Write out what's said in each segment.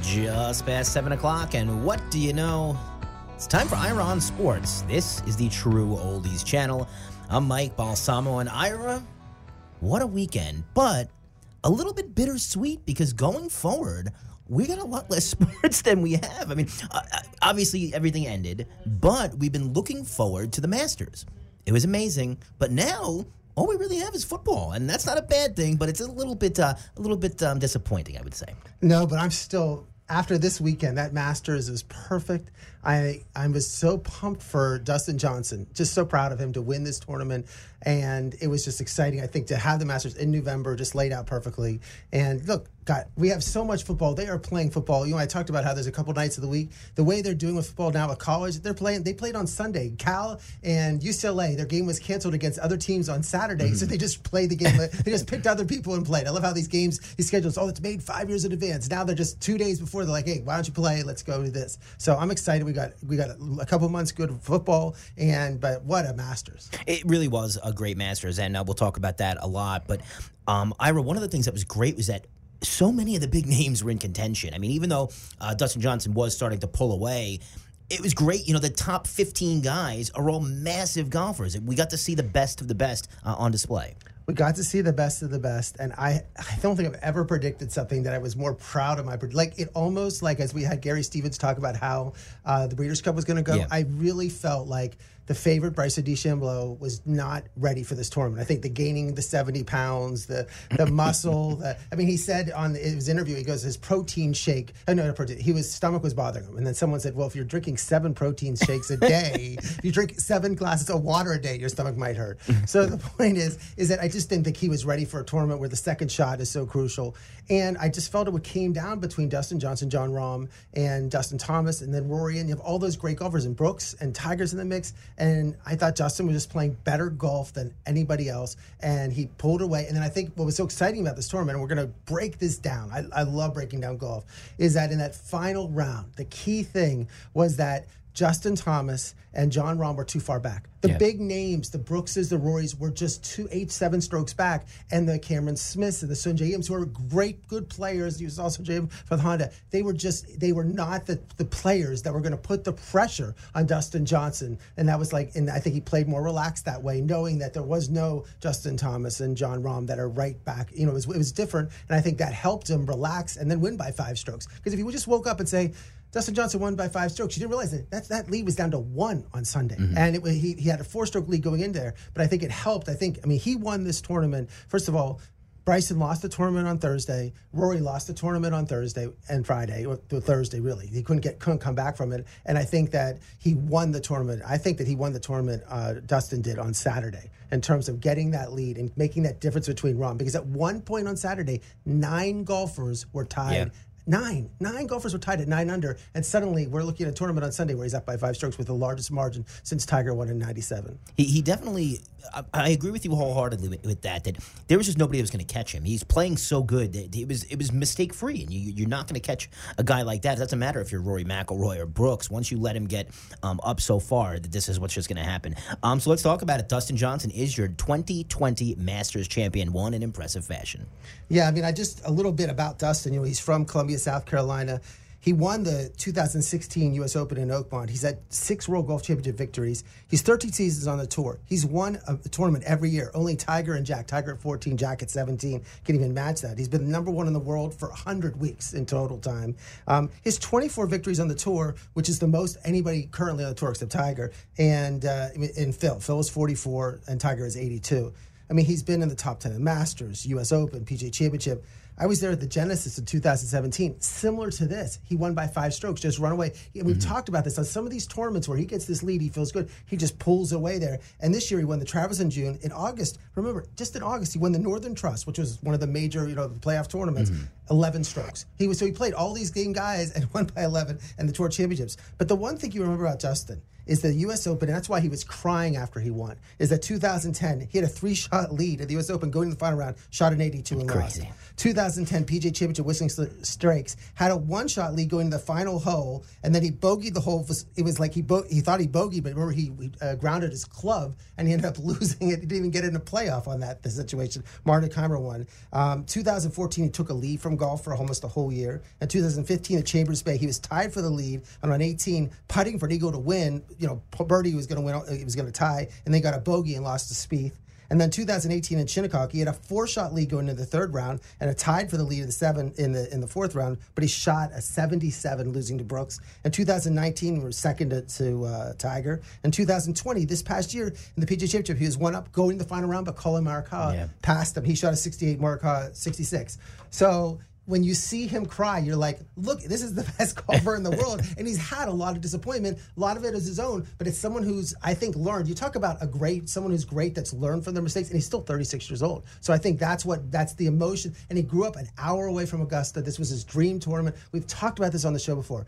Just past 7 o'clock, and what do you know? It's time for Ira on Sports. This is the True Oldies channel. I'm Mike Balsamo, and Ira, what a weekend. But a little bit bittersweet because going forward, we got a lot less sports than we have. I mean, uh, obviously, everything ended, but we've been looking forward to the Masters. It was amazing, but now all we really have is football, and that's not a bad thing. But it's a little bit, uh, a little bit um, disappointing, I would say. No, but I'm still after this weekend. That Masters is perfect. I I was so pumped for Dustin Johnson. Just so proud of him to win this tournament, and it was just exciting. I think to have the Masters in November just laid out perfectly. And look, God, we have so much football. They are playing football. You know, I talked about how there's a couple nights of the week. The way they're doing with football now at college, they're playing. They played on Sunday. Cal and UCLA, their game was canceled against other teams on Saturday, mm-hmm. so they just played the game. they just picked other people and played. I love how these games, these schedules, oh, it's made five years in advance. Now they're just two days before. They're like, hey, why don't you play? Let's go to this. So I'm excited. We got we got a couple months good football, and but what a Masters! It really was a great Masters, and uh, we'll talk about that a lot. But um, Ira, one of the things that was great was that so many of the big names were in contention. I mean, even though uh, Dustin Johnson was starting to pull away, it was great. You know, the top 15 guys are all massive golfers. We got to see the best of the best uh, on display. We got to see the best of the best, and I, I don't think I've ever predicted something that I was more proud of my like it almost like as we had Gary Stevens talk about how uh, the Breeders' Cup was going to go. Yeah. I really felt like the favorite Bryson DeChambeau was not ready for this tournament. I think the gaining the 70 pounds, the the muscle, the, I mean, he said on his interview, he goes, his protein shake, oh, no, no, protein, he was, stomach was bothering him. And then someone said, well, if you're drinking seven protein shakes a day, if you drink seven glasses of water a day, your stomach might hurt. So the point is, is that I just didn't think he was ready for a tournament where the second shot is so crucial. And I just felt it would came down between Dustin Johnson, Jon Rahm, and Dustin Thomas, and then Rory, and you have all those great golfers and Brooks and Tigers in the mix. And I thought Justin was just playing better golf than anybody else, and he pulled away. And then I think what was so exciting about this tournament, and we're going to break this down. I, I love breaking down golf. Is that in that final round, the key thing was that Justin Thomas and Jon Rahm were too far back. The yeah. big names, the Brookses, the Rorys, were just two, eight, seven strokes back, and the Cameron Smiths and the Sungjae Ims, who are great, good players. You saw Sungjae for the Honda. They were just, they were not the, the players that were going to put the pressure on Dustin Johnson. And that was like, and I think he played more relaxed that way, knowing that there was no Justin Thomas and Jon Rahm that are right back. You know, it was, it was different, and I think that helped him relax and then win by five strokes. Because if he just woke up and say, Dustin Johnson won by five strokes. You didn't realize that that, that lead was down to one on Sunday, mm-hmm. and it, he he had a four stroke lead going in there. But I think it helped. I think I mean he won this tournament. First of all, Bryson lost the tournament on Thursday. Rory lost the tournament on Thursday and Friday, or Thursday really. He couldn't get couldn't come back from it. And I think that he won the tournament. I think that he won the tournament. Uh, Dustin did on Saturday in terms of getting that lead and making that difference between Rahm. Because at one point on Saturday, nine golfers were tied. Yeah Nine. Nine golfers were tied at nine under, and suddenly we're looking at a tournament on Sunday where he's up by five strokes with the largest margin since Tiger won in '97. He, he definitely, I, I, agree with you wholeheartedly with, with, that. That there was just nobody that was going to catch him. He's playing so good that it was it was mistake free, and you, are not going to catch a guy like that. It doesn't matter if you're Rory McIlroy or Brooks. Once you let him get um, up so far, that this is what's just going to happen. Um, so let's talk about it. Dustin Johnson is your 2020 Masters champion, won in impressive fashion. Yeah, I mean, I just a little bit about Dustin. You know, he's from Columbia. Columbia, South Carolina. He won the 2016 U.S. Open in Oakmont. He's had six World Golf Championship victories. He's 13 seasons on the tour. He's won a tournament every year. Only Tiger and Jack. Tiger at 14, Jack at 17 can even match that. He's been number one in the world for 100 weeks in total time. Um, his 24 victories on the tour, which is the most anybody currently on the tour except Tiger, and uh, in Phil. Phil is 44 and Tiger is 82. I mean, he's been in the top 10 of Masters, U.S. Open, PGA Championship. I was there at the Genesis in 2017. Similar to this, he won by five strokes, just run away. And we've mm-hmm. talked about this on some of these tournaments where he gets this lead, he feels good, he just pulls away there. And this year he won the Travis in June. In August, remember, just in August, he won the Northern Trust, which was one of the major, you know, playoff tournaments. Mm-hmm. 11 strokes. He was so he played all these game guys and won by 11 and the tour championships. But the one thing you remember about Justin is the U.S. Open, and that's why he was crying after he won. Is that 2010 he had a three-shot lead at the U.S. Open going to the final round, shot an 82 and Crazy. lost. 2010 PGA Championship Whistling Straits had a one-shot lead going to the final hole, and then he bogeyed the hole. It was like he bo- he thought he bogeyed, but remember he, uh, grounded his club, and he ended up losing it. He didn't even get in a playoff on that the situation. Martin Kaymer won. Um, 2014, he took a lead from golf for almost a whole year. In 2015, at Chambers Bay, he was tied for the lead, and on 18, putting for an eagle to win. You know, birdie was going to win. He was going to tie, and they got a bogey and lost to Spieth. And then 2018 in Shinnecock, he had a four-shot lead going into the third round and a tied for the lead of the seven in the in the fourth round, but he shot a 77, losing to Brooks. In 2019, he was second to, to uh, Tiger. In 2020, this past year in the PGA Championship, he was one up going to the final round, but Collin Morikawa yeah. passed him. He shot a 68, Morikawa 66. So when you see him cry, you're like, look, this is the best golfer in the world. And he's had a lot of disappointment. A lot of it is his own, but it's someone who's, I think, learned. You talk about a great, someone who's great that's learned from their mistakes, and he's still 36 years old. So I think that's what, that's the emotion. And he grew up an hour away from Augusta. This was his dream tournament. We've talked about this on the show before.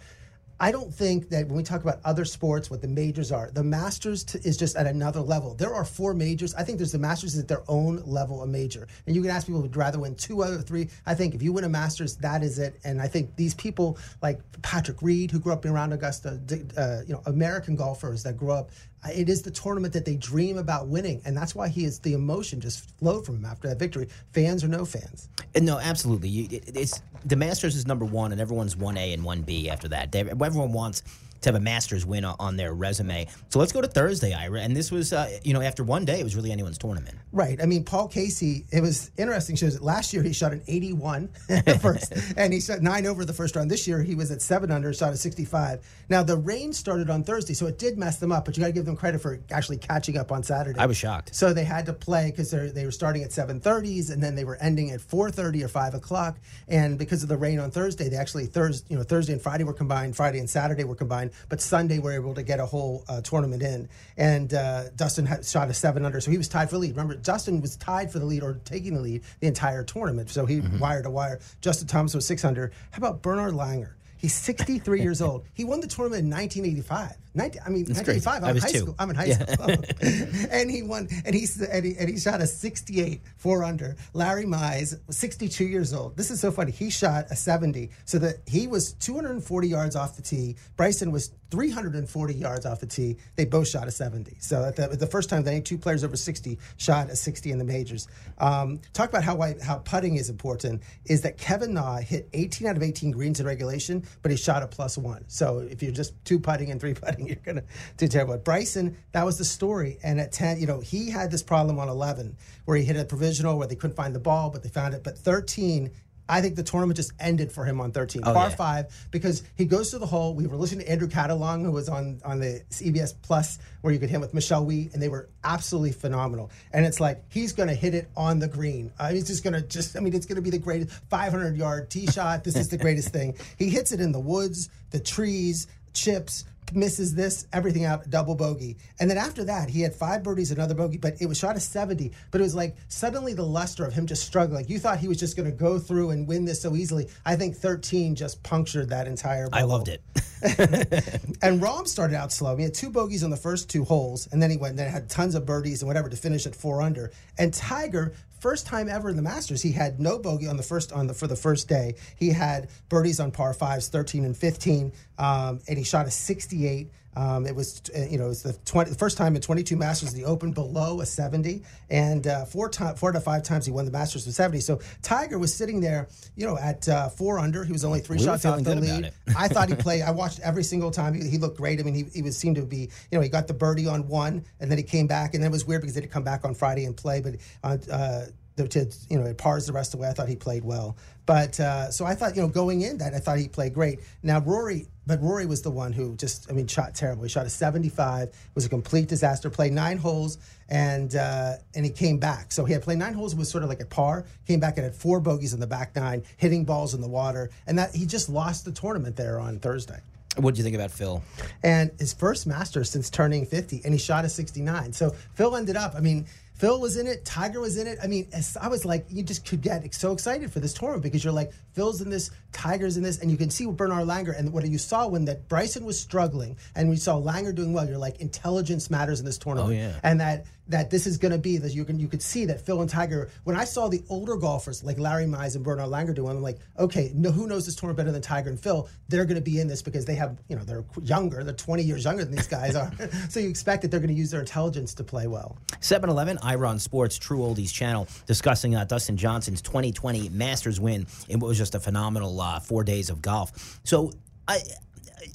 I don't think that when we talk about other sports, what the majors are, the Masters t- is just at another level. There are four majors. I think there's the Masters is at their own level a major. And you can ask people would rather win two of three. I think if you win a Masters, that is it. And I think these people like Patrick Reed, who grew up around Augusta, uh, you know, American golfers that grew up it is the tournament that they dream about winning, and that's why he is the emotion just flowed from him after that victory. Fans or no fans? Uh, no, absolutely. it's the Masters is number one, and everyone's one A and one B after that. everyone wants to have a Masters win on their resume. So let's go to Thursday, Ira. And this was, uh, you know, after one day, it was really anyone's tournament. Right. I mean, Paul Casey. It was interesting. Shows last year he shot an 81 first, and he shot nine over the first round. This year he was at seven under, shot a 65. Now the rain started on Thursday, so it did mess them up. But you got to give them credit for actually catching up on Saturday. I was shocked. So they had to play because they were starting at 7:30s, and then they were ending at 4:30 or 5 o'clock. And because of the rain on Thursday, they actually Thursday, you know, Thursday and Friday were combined. Friday and Saturday were combined but Sunday we are able to get a whole uh, tournament in. And uh, Dustin had, shot a seven under, so he was tied for the lead. Remember, Dustin was tied for the lead or taking the lead the entire tournament, so he mm-hmm. wire to wire. Justin Thomas was six under. How about Bernard Langer? He's 63 years old. He won the tournament in 1985. 19, I mean, 1985. I'm in high two. school. I'm in high yeah. school. and he won, and he, and he and he shot a 68 four under. Larry Mize, 62 years old. This is so funny. He shot a 70, so that he was 240 yards off the tee. Bryson was 340 yards off the tee. They both shot a 70. So the, the, first time that any two players over 60 shot a 60 in the majors. Um, talk about how how putting is important. Is that Kevin Na hit 18 out of 18 greens in regulation, but he shot a plus one. So if you're just two putting and three putting, you're going to do terrible. But Bryson, that was the story. And at 10, you know, he had this problem on 11 where he hit a provisional where they couldn't find the ball, but they found it. But 13, I think the tournament just ended for him on 13, oh, par yeah. five, because he goes to the hole. We were listening to Andrew Catalon, who was on on the CBS Plus, where you could hit with Michelle Wie, and they were absolutely phenomenal. And it's like he's going to hit it on the green. Uh, he's just going to just, I mean, it's going to be the greatest 500 yard tee shot. This is the greatest thing. He hits it in the woods, the trees, chips misses this, everything out, double bogey. And then after that, he had five birdies, another bogey, but it was shot a 70. But it was like suddenly the luster of him just struggling. You thought he was just going to go through and win this so easily. I think 13 just punctured that entire bubble. I loved it. and Rahm started out slow. He had two bogeys on the first two holes, and then he went and then had tons of birdies and whatever to finish at four under. And Tiger first time ever in the Masters, he had no bogey on the first on the for the first day. He had birdies on par fives, 13 and 15, um, and he shot a 68. Um, it was, uh, you know, it's the, 20, the first time in 22 Masters he opened below a 70, and uh, four to, four to five times he won the Masters with 70. So Tiger was sitting there, you know, at uh, four under. He was only three we shots off the lead. I thought he played. I watched every single time. He, he, looked great. I mean, he, he was seemed to be, you know, he got the birdie on one, and then he came back, and then it was weird because they didn't come back on Friday and play, but on. Uh, to you know it pars the rest of the way. I thought he played well, but uh, so I thought you know going in that I thought he played great. Now Rory, but Rory was the one who just I mean shot terrible. He shot a 75. It was a complete disaster. Played nine holes and uh, and he came back. So he had played nine holes. It was sort of like a par. Came back and had four bogeys in the back nine, hitting balls in the water, and that he just lost the tournament there on Thursday. What do you think about Phil? And his first Masters since turning 50, and he shot a 69. So Phil ended up, I mean, Phil was in it, Tiger was in it. I mean, I was like, you just could get so excited for this tournament because you're like, Phil's in this, Tiger's in this, and you can see Bernard Langer. And what you saw when that Bryson was struggling and we saw Langer doing well, you're like, intelligence matters in this tournament. Oh, yeah. And that that this is going to be that you can you could see that Phil and Tiger. When I saw the older golfers like Larry Mize and Bernard Langer doing, I'm like, okay, no, who knows this tournament better than Tiger and Phil? They're going to be in this because they have you know they're younger, they're 20 years younger than these guys are. so you expect that they're going to use their intelligence to play well. 7-Eleven, Ira on Sports, True Oldies channel, discussing uh, Dustin Johnson's 2020 Masters win in what was just a phenomenal uh, four days of golf. So I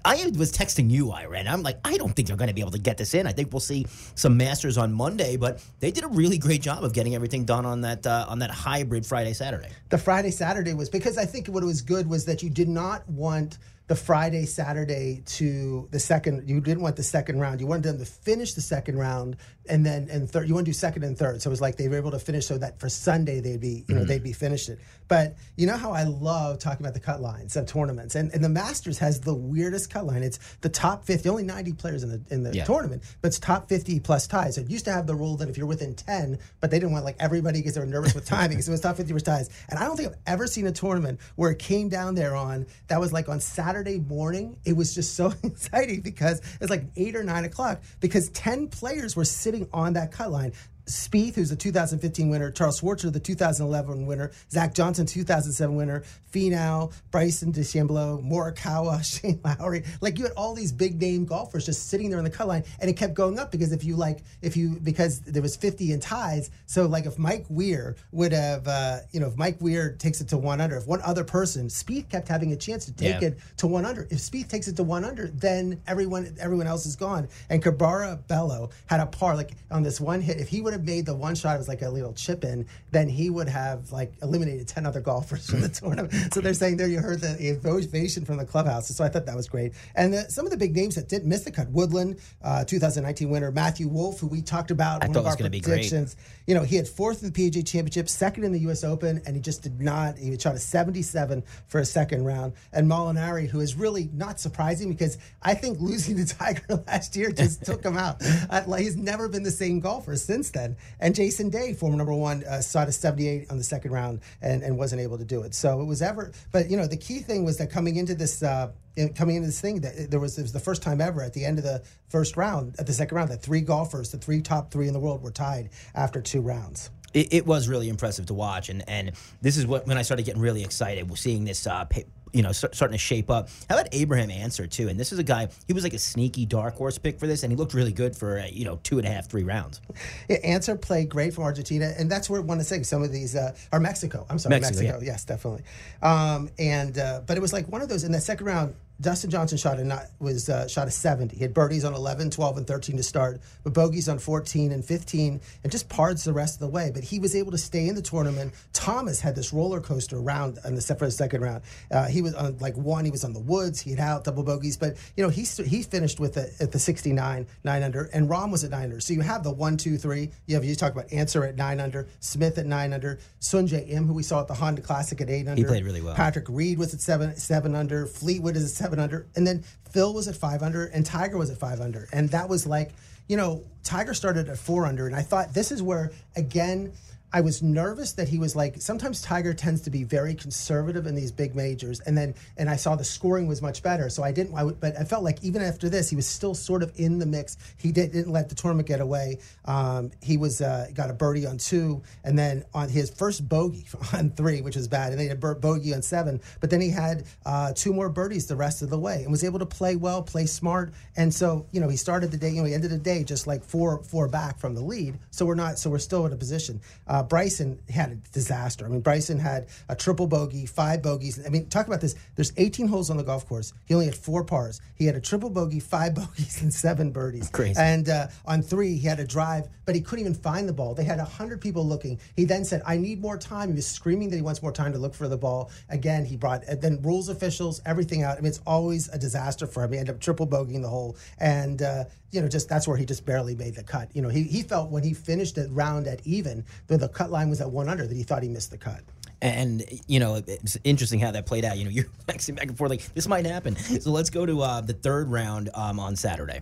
I was texting you, Ira, I'm like, I don't think they're going to be able to get this in. I think we'll see some Masters on Monday, but they did a really great job of getting everything done on that uh, on that hybrid Friday Saturday. The Friday Saturday was because I think what was good was that you did not want the Friday, Saturday to the second. You didn't want the second round. You wanted them to finish the second round and then and third. You want to do second and third. So it was like they were able to finish so that for Sunday they'd be you know mm-hmm. they'd be finished it. But you know how I love talking about the cut lines of tournaments, and, and the Masters has the weirdest cut line. It's the top fifty, only ninety players in the in the yeah. tournament, but it's top fifty plus ties. So it used to have the rule that if you're within ten, but they didn't want like everybody because they were nervous with timing, so it was top fifty plus ties. And I don't think I've ever seen a tournament where it came down there on that was like on Saturday morning. It was just so exciting because it's like eight or nine o'clock because ten players were sitting on that cut line. Spieth, who's the 2015 winner, Charles Schwartzel, the 2011 winner, Zach Johnson, 2007 winner, Finau, Bryson DeChambeau, Morikawa, Shane Lowry. Like you had all these big name golfers just sitting there in the cut line, and it kept going up because if you like, if you because there was 50 in ties. So like if Mike Weir would have, uh, you know, if Mike Weir takes it to one under, if one other person, Spieth kept having a chance to take yeah. it to one under. If Spieth takes it to one under, then everyone everyone else is gone. And Cabrera Bello had a par like on this one hit. If he would have made the one shot, it was like a little chip in, then he would have like eliminated 10 other golfers from the tournament so they're saying there you heard the ovation from the clubhouse. So I thought that was great. And the, some of the big names that didn't miss the cut: Woodland, uh, 2019 winner Matthew Wolff, who we talked about. I one of our predictions. You know, he had fourth in the PGA Championship, second in the U.S. Open, and he just did not. He shot a 77 for a second round. And Molinari, who is really not surprising because I think losing to Tiger last year just took him out. Uh, he's never been the same golfer since then. And Jason Day, former number one, uh, shot a 78 on the second round and, and wasn't able to do it. So it was ever. But you know, the key thing was that coming into this. Uh, coming into this thing that there was it was the first time ever at the end of the first round at the second round that three golfers the three top three in the world were tied after two rounds it, it was really impressive to watch and and this is what when i started getting really excited seeing this uh, you know, starting to shape up. How about Abraham Ancer too? And this is a guy. He was like a sneaky dark horse pick for this, and he looked really good for uh, you know two and a half, three rounds. Yeah, Ancer played great for Argentina, and that's where I want to say some of these uh, are Mexico. I'm sorry, Mexico. Mexico. Yeah. Yes, definitely. Um, and uh, but it was like one of those in the second round. Dustin Johnson shot a not, was uh, shot a 70. He had birdies on 11, 12, and 13 to start, but bogeys on 14 and 15, and just pards the rest of the way. But he was able to stay in the tournament. Thomas had this roller coaster round in the for the second round. Uh, he was on like one. He was on the woods. He had out double bogeys, but you know he he finished with the, at the 69 nine under, and Rahm was at nine under. So you have the one, two, three. You have you talk about Ancer at nine under, Smith at nine under, Sungjae Im, who we saw at the Honda Classic at eight under. He played really well. Patrick Reed was at seven seven under. Fleetwood is at seven seven under, and then Phil was at five under, and Tiger was at five under, and that was like, you know, Tiger started at four under, and I thought this is where again I was nervous that he was like sometimes Tiger tends to be very conservative in these big majors, and then and I saw the scoring was much better, so I didn't. I would, but I felt like even after this, he was still sort of in the mix. He did, not let the tournament get away. Um, he was uh, got a birdie on two, and then on his first bogey on three, which was bad, and then he had a bogey on seven. But then he had uh, two more birdies the rest of the way, and was able to play well, play smart, and so you know he started the day, you know, he ended the day just like four four back from the lead. So we're not, so we're still in a position. Uh, uh, Bryson had a disaster. I mean, Bryson had a triple bogey, five bogeys. I mean, talk about this. There's 18 holes on the golf course. He only had four pars. He had a triple bogey, five bogeys, and seven birdies. Crazy. And uh, on three, he had a drive, but he couldn't even find the ball. They had 100 people looking. He then said, I need more time. He was screaming that he wants more time to look for the ball. Again, he brought, then rules officials, everything out. I mean, it's always a disaster for him. He ended up triple bogeying the hole. And, uh, you know, just that's where he just barely made the cut. You know, he, he felt when he finished the round at even, the, the cut line was at one under, that he thought he missed the cut. And you know, it's interesting how that played out. You know, you're texting back and forth like this might happen. So let's go to uh, the third round um, on Saturday.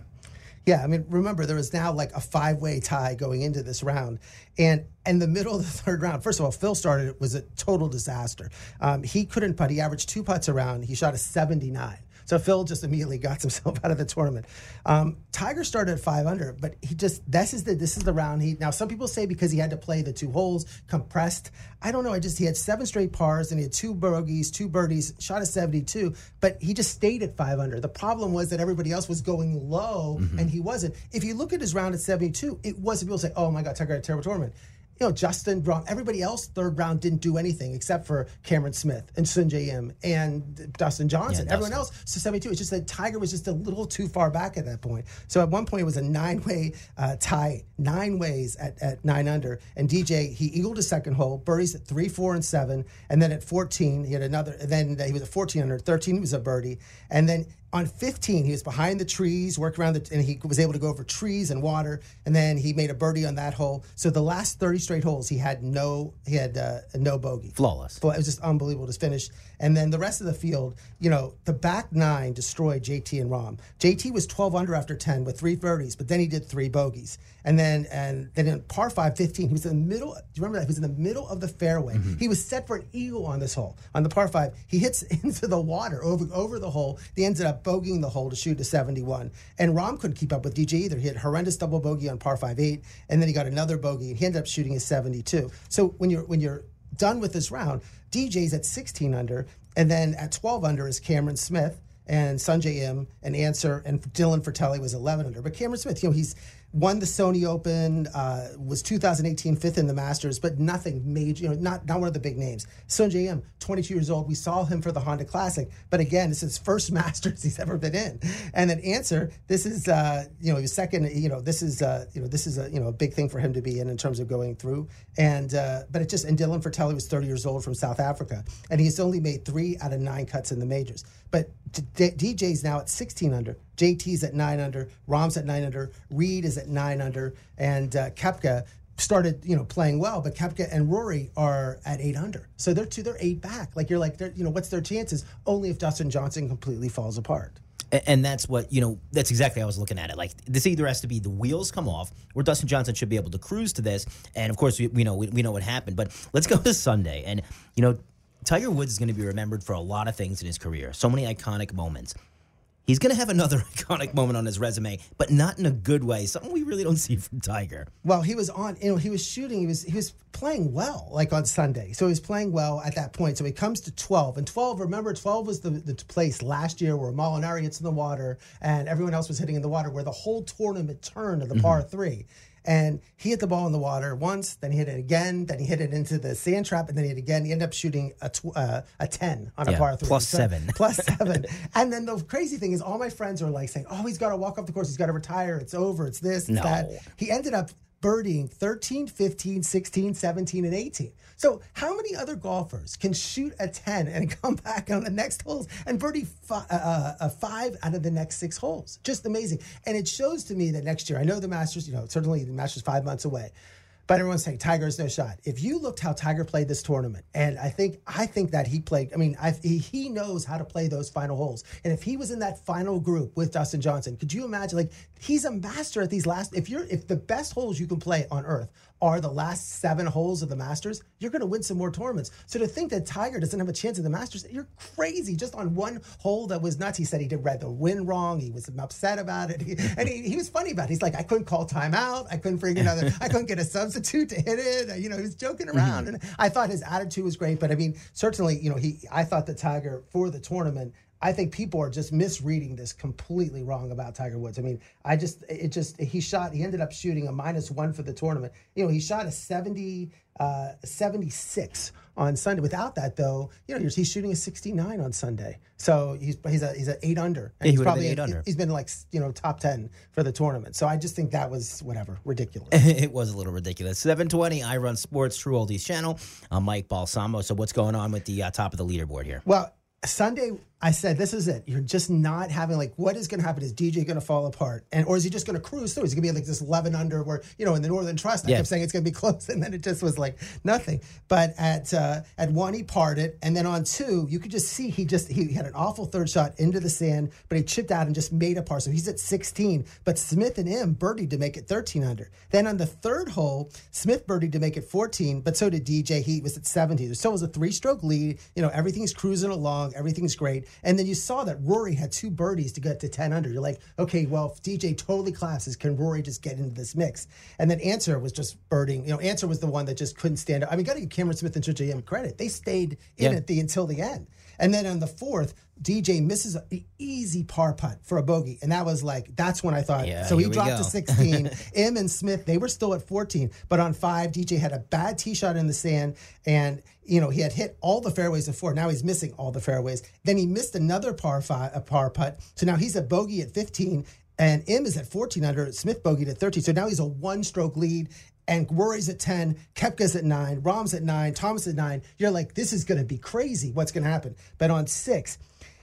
Yeah, I mean, remember there was now like a five-way tie going into this round, and in the middle of the third round, first of all, Phil started it was a total disaster. Um, he couldn't putt. He averaged two putts around. He shot a 79. So Phil just immediately got himself out of the tournament. Um, Tiger started at five under, but he just this is the this is the round. He now some people say because he had to play the two holes compressed. I don't know. I just he had seven straight pars and he had two bogeys, two birdies, shot a seventy two, but he just stayed at five under. The problem was that everybody else was going low mm-hmm. and he wasn't. If you look at his round at seventy two, it was people say, "Oh my God, Tiger had a terrible tournament." You know, Justin Brom, everybody else third round didn't do anything except for Cameron Smith and Sungjae Im and Dustin Johnson. Yeah, Everyone else, so 72. It's just that Tiger was just a little too far back at that point. So at one point it was a nine way uh, tie, nine ways at, at nine under. And DJ, he eagled his second hole, birdies at three, four, and seven. And then at 14, he had another, then he was at 14 under, 13 he was a birdie. And then on 15, he was behind the trees, worked around the, and he was able to go over trees and water. And then he made a birdie on that hole. So the last 30 straight holes, he had no, he had uh, no bogey. Flawless. It was just unbelievable to finish. And then the rest of the field, you know, the back nine destroyed JT and Rahm. JT was 12 under after 10 with three birdies, but then he did three bogeys. And then, and then in par five, 15, he was in the middle. Do you remember that? He was in the middle of the fairway. Mm-hmm. He was set for an eagle on this hole. On the par five, he hits into the water over, over the hole. He ended up bogeying the hole to shoot a 71. And Rahm couldn't keep up with DJ either. He had horrendous double bogey on par 5 8, and then he got another bogey, and he ended up shooting a 72. So when you're when you're done with this round, DJ's at 16 under, and then at 12 under is Cameron Smith and Sungjae Im and Ancer and Dylan Frittelli was 11 under. But Cameron Smith, you know, he's won the Sony Open, uh, was 2018 fifth in the Masters, but nothing major, you know, not, not one of the big names. Sungjae Im, 22 years old. We saw him for the Honda Classic, but again, it's his first Masters he's ever been in. And then Ancer, this is, uh, you know, his second, you know, this is, uh, you know, this is a, you know, a big thing for him to be in in terms of going through. And, uh, but it just, and Dylan Frittelli was 30 years old from South Africa, and he's only made three out of nine cuts in the majors. But DJ's now at 16 under. JT's at 9 under. Rahm's at 9 under. Reed is at 9 under. And uh, Koepka started, you know, playing well, but Koepka and Rory are at 8 under. So they're two, they're 8 back. Like you're like, you know, what's their chances? Only if Dustin Johnson completely falls apart. And that's what, you know, that's exactly how I was looking at it. Like, this either has to be the wheels come off, or Dustin Johnson should be able to cruise to this. And of course, we, we know we, we know what happened. But let's go to Sunday. And, you know, Tiger Woods is going to be remembered for a lot of things in his career, so many iconic moments. He's going to have another iconic moment on his resume, but not in a good way. Something we really don't see from Tiger. Well, he was on, you know, he was shooting, he was he was playing well, like on Sunday. So he was playing well at that point. So he comes to 12. And 12, remember, 12 was the, the place last year where Molinari hits in the water and everyone else was hitting in the water, where the whole tournament turned to the mm-hmm. par three. And he hit the ball in the water once, then he hit it again, then he hit it into the sand trap, and then he hit it again. He ended up shooting a, tw- uh, a 10 on yeah, a par three. Plus so, seven. plus seven. and then the crazy thing is, all my friends are like saying, oh, he's got to walk off the course. He's got to retire. It's over. It's this, it's no. that. He ended up birdieing 13, 15, 16, 17, and 18. So, how many other golfers can shoot a 10 and come back on the next holes and birdie fi- uh, uh, a five out of the next six holes? Just amazing. And it shows to me that next year, I know the Masters, you know, certainly the Masters five months away. But everyone's saying Tiger's no shot. If you looked how Tiger played this tournament, and I think I think that he played. I mean, I, he, he knows how to play those final holes. And if he was in that final group with Dustin Johnson, could you imagine? Like he's a master at these last. If you're if the best holes you can play on earth are the last seven holes of the Masters, you're going to win some more tournaments. So to think that Tiger doesn't have a chance at the Masters, you're crazy. Just on one hole that was nuts. He said he did read the win wrong. He was upset about it, he, and he, he was funny about it. He's like, I couldn't call timeout. I couldn't figure another. I couldn't get a substitute to hit it. You know, he was joking around, mm-hmm. and I thought his attitude was great. But I mean, certainly, you know, he. I thought the Tiger for the tournament I think people are just misreading this completely wrong about Tiger Woods. I mean, I just it just he shot he ended up shooting a minus one for the tournament. You know, he shot a 70 uh 76 on Sunday. Without that though, you know, he's shooting a 69 on Sunday. So he's he's a he's an 8 under. And yeah, he's probably eight under. He's been like, you know, top 10 for the tournament. So I just think that was whatever, ridiculous. it was a little ridiculous. 720 Ira on sports True Oldies channel. I'm Mike Balsamo. So what's going on with the uh, top of the leaderboard here? Well, Sunday I said, this is it. You're just not having like, what is going to happen? Is DJ going to fall apart? And, or is he just going to cruise through? Is he going to be like this 11 under where, you know, in the Northern Trust, I yeah. kept saying it's going to be close. And then it just was like nothing. But at, uh, at one, he parted. And then on two, you could just see he just, he had an awful third shot into the sand, but he chipped out and just made a par. So he's at 16. But Smith and him birdied to make it 13 under. Then on the third hole, Smith birdied to make it 14, but so did DJ. He was at 17. So it was a three stroke lead. You know, everything's cruising along, everything's great. And then you saw that Rory had two birdies to get to 10 under. You're like, okay, well, if DJ totally collapses, can Rory just get into this mix? And then Ancer was just birding. You know, Ancer was the one that just couldn't stand up. I mean, got to give Cameron Smith and JM credit. They stayed in yeah. it the until the end. And then on the fourth, DJ misses an easy par putt for a bogey. And that was like, that's when I thought. Yeah, so he dropped to 16. Im and Smith, they were still at 14. But on five, DJ had a bad tee shot in the sand. And, you know, he had hit all the fairways before. Now he's missing all the fairways. Then he missed another par five, a par putt. So now he's a bogey at 15. And Im is at 14 under, Smith bogeyed at 13. So now he's a one stroke lead and Rory's at 10, Koepka's at 9, Rahm's at 9, Thomas at 9. You're like, this is going to be crazy. What's going to happen? But on 6,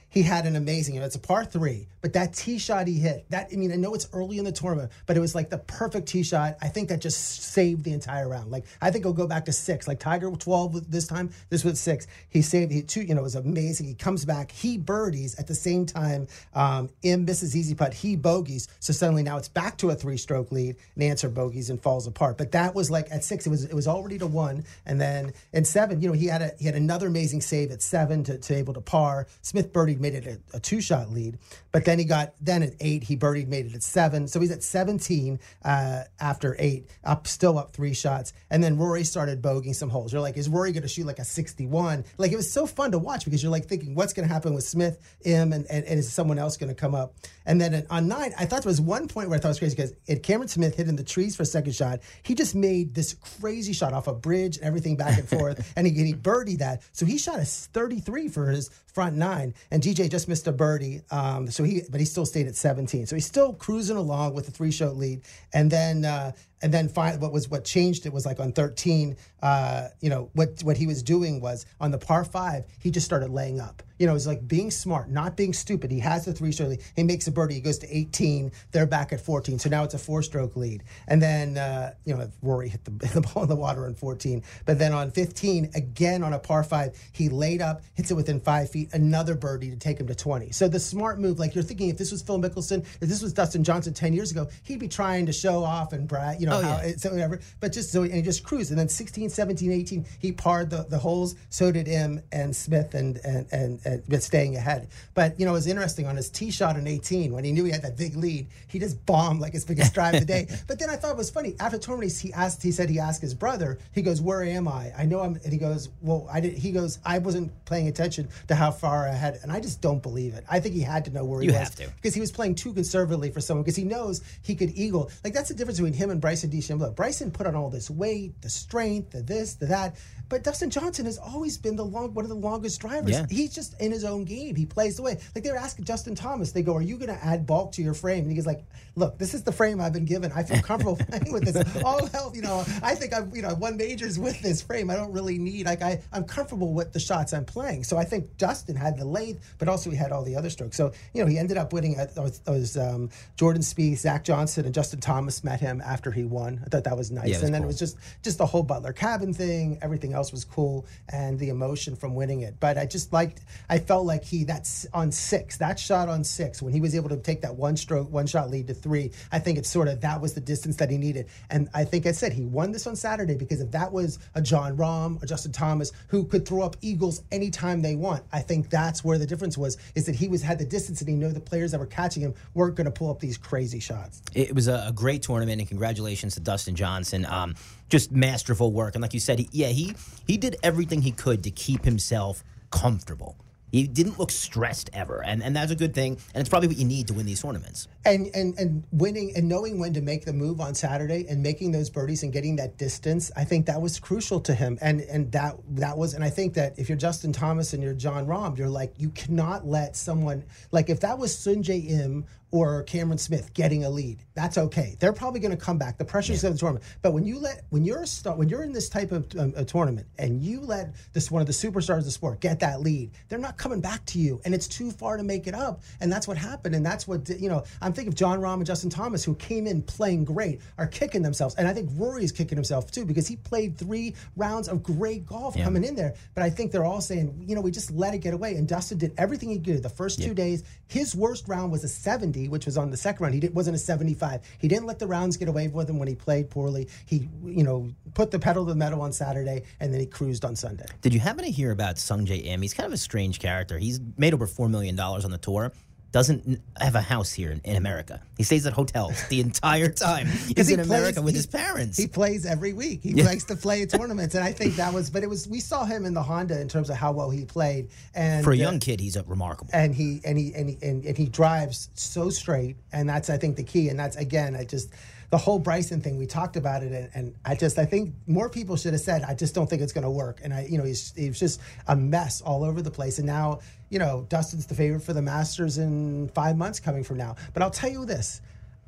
he had an amazing, it's a par three, but that tee shot he hit, that, I mean, I know it's early in the tournament, but it was like the perfect tee shot. I think that just saved the entire round. Like, I think he'll go back to six. Like Tiger 12 this time, this was six. He saved, he two, you know, it was amazing. He comes back, he birdies at the same time. Um, Im misses easy putt, he bogeys. So suddenly now it's back to a three stroke lead. And Ancer bogeys and falls apart. But that was like at six, it was, it was already to one. And then in seven, you know, he had a, he had another amazing save at seven to, to able to par. Smith birdied made it a, a two shot lead. But then he got then at eight, he birdied, made it at seven. So he's at 17 uh, after eight, up still up three shots. And then Rory started bogeying some holes. You're like, is Rory going to shoot like a 61? Like it was so fun to watch because you're like thinking, what's going to happen with Smith, Im, and, and, and is someone else going to come up? And then on nine, I thought there was one point where I thought it was crazy because Cameron Smith hit in the trees for a second shot. He just made this crazy shot off a bridge and everything back and forth, and he, he birdied that. So he shot a 33 for his front nine, and DJ just missed a birdie. Um, so he, but he still stayed at 17. So he's still cruising along with a three shot lead. And then uh, and then find what was what changed it was like on 13 uh, you know what what he was doing was on the par 5 he just started laying up. You know it's like being smart not being stupid. He has the three stroke lead. He makes a birdie he goes to 18 they're back at 14 so now it's a four stroke lead. And then uh, you know Rory hit the, the ball in the water on 14 but then on 15 again on a par 5 he laid up hits it within 5 feet another birdie to take him to 20 so the smart move like you're thinking if this was Phil Mickelson if this was Dustin Johnson 10 years ago he'd be trying to show off and brag you know, oh, how, yeah. so whatever. But just so and he just cruised. And then 16, 17, 18, he parred the, the holes. So did him and Smith and and and, and staying ahead. But you know, it was interesting on his tee shot in 18 when he knew he had that big lead. He just bombed like his biggest drive of the day. But then I thought it was funny. After tournament, he asked. He said he asked his brother. He goes, "Where am I? I know I'm." And he goes, "Well, I did." He goes, "I wasn't paying attention to how far ahead." And I just don't believe it. I think he had to know where he you was have to. because he was playing too conservatively for someone because he knows he could eagle. Like that's the difference between him and Bryson DeChambeau. Bryson put on all this weight, the strength, the this, the that. But Dustin Johnson has always been the long, one of the longest drivers. Yeah. He's just in his own game. He plays the way. Like they were asking Justin Thomas, they go, "Are you going to add bulk to your frame?" And he's like, "Look, this is the frame I've been given. I feel comfortable playing with this. All health, you know. I think I've, you know, won majors with this frame. I don't really need like I, I'm comfortable with the shots I'm playing. So I think Dustin had the length, but also he had all the other strokes. So you know, he ended up winning. It was um, Jordan Spieth, Zach Johnson, and Justin Thomas met him after he won. I thought that was nice. Yeah, and then cool. it was just just the whole Butler cabin thing. Everything else was cool, and the emotion from winning it. But I just liked. I felt like he that's on six. That shot on six when he was able to take that one stroke, one shot lead to three. I think it's sort of that was the distance that he needed. And I think I said he won this on Saturday because if that was a Jon Rahm or Justin Thomas who could throw up eagles anytime they want, I think that's where the difference was. Is that he was had the distance and he knew the players that were catching him weren't going to pull up these crazy shots. It was a, great tournament, and congratulations to Dustin Johnson. Um, just masterful work. And like you said, he, yeah, he he did everything he could to keep himself comfortable. He didn't look stressed ever, and and that's a good thing. And it's probably what you need to win these tournaments. And and and winning and knowing when to make the move on Saturday and making those birdies and getting that distance, I think that was crucial to him. And and that that was and I think that if you're Justin Thomas and you're Jon Rahm, you're like you cannot let someone like if that was Sungjae Im or Cameron Smith getting a lead. That's okay. They're probably going to come back. The pressure's yeah. of the tournament. But when you let when you're a star, when you're in this type of um, a tournament and you let this one of the superstars of the sport get that lead, they're not coming back to you, and it's too far to make it up. And that's what happened. And that's what you know. I'm thinking of Jon Rahm and Justin Thomas, who came in playing great, are kicking themselves. And I think Rory's kicking himself too because he played three rounds of great golf yeah. coming in there. But I think they're all saying, you know, we just let it get away. And Dustin did everything he could. The first yeah. two days, his worst round was a 70, which was on the second round. He did, wasn't a 75. He didn't let the rounds get away with him when he played poorly. He, you know, put the pedal to the metal on Saturday, and then he cruised on Sunday. Did you happen to hear about Sungjae Im? He's kind of a strange character. He's made over $4 million on the tour doesn't have a house here in, in America. He stays at hotels the entire time. He's he in plays, America with he, his parents. He plays every week. He likes to play tournaments, and I think that was. But it was we saw him in the Honda in terms of how well he played. And for a young uh, kid, he's remarkable. And he and he and he and, and he drives so straight, and that's I think the key. And that's again, I just the whole Bryson thing, we talked about it, and, and, I just I think more people should have said, I just don't think it's going to work. And I, you know, he's he's just a mess all over the place. And now, you know, Dustin's the favorite for the Masters in five months coming from now. But I'll tell you this.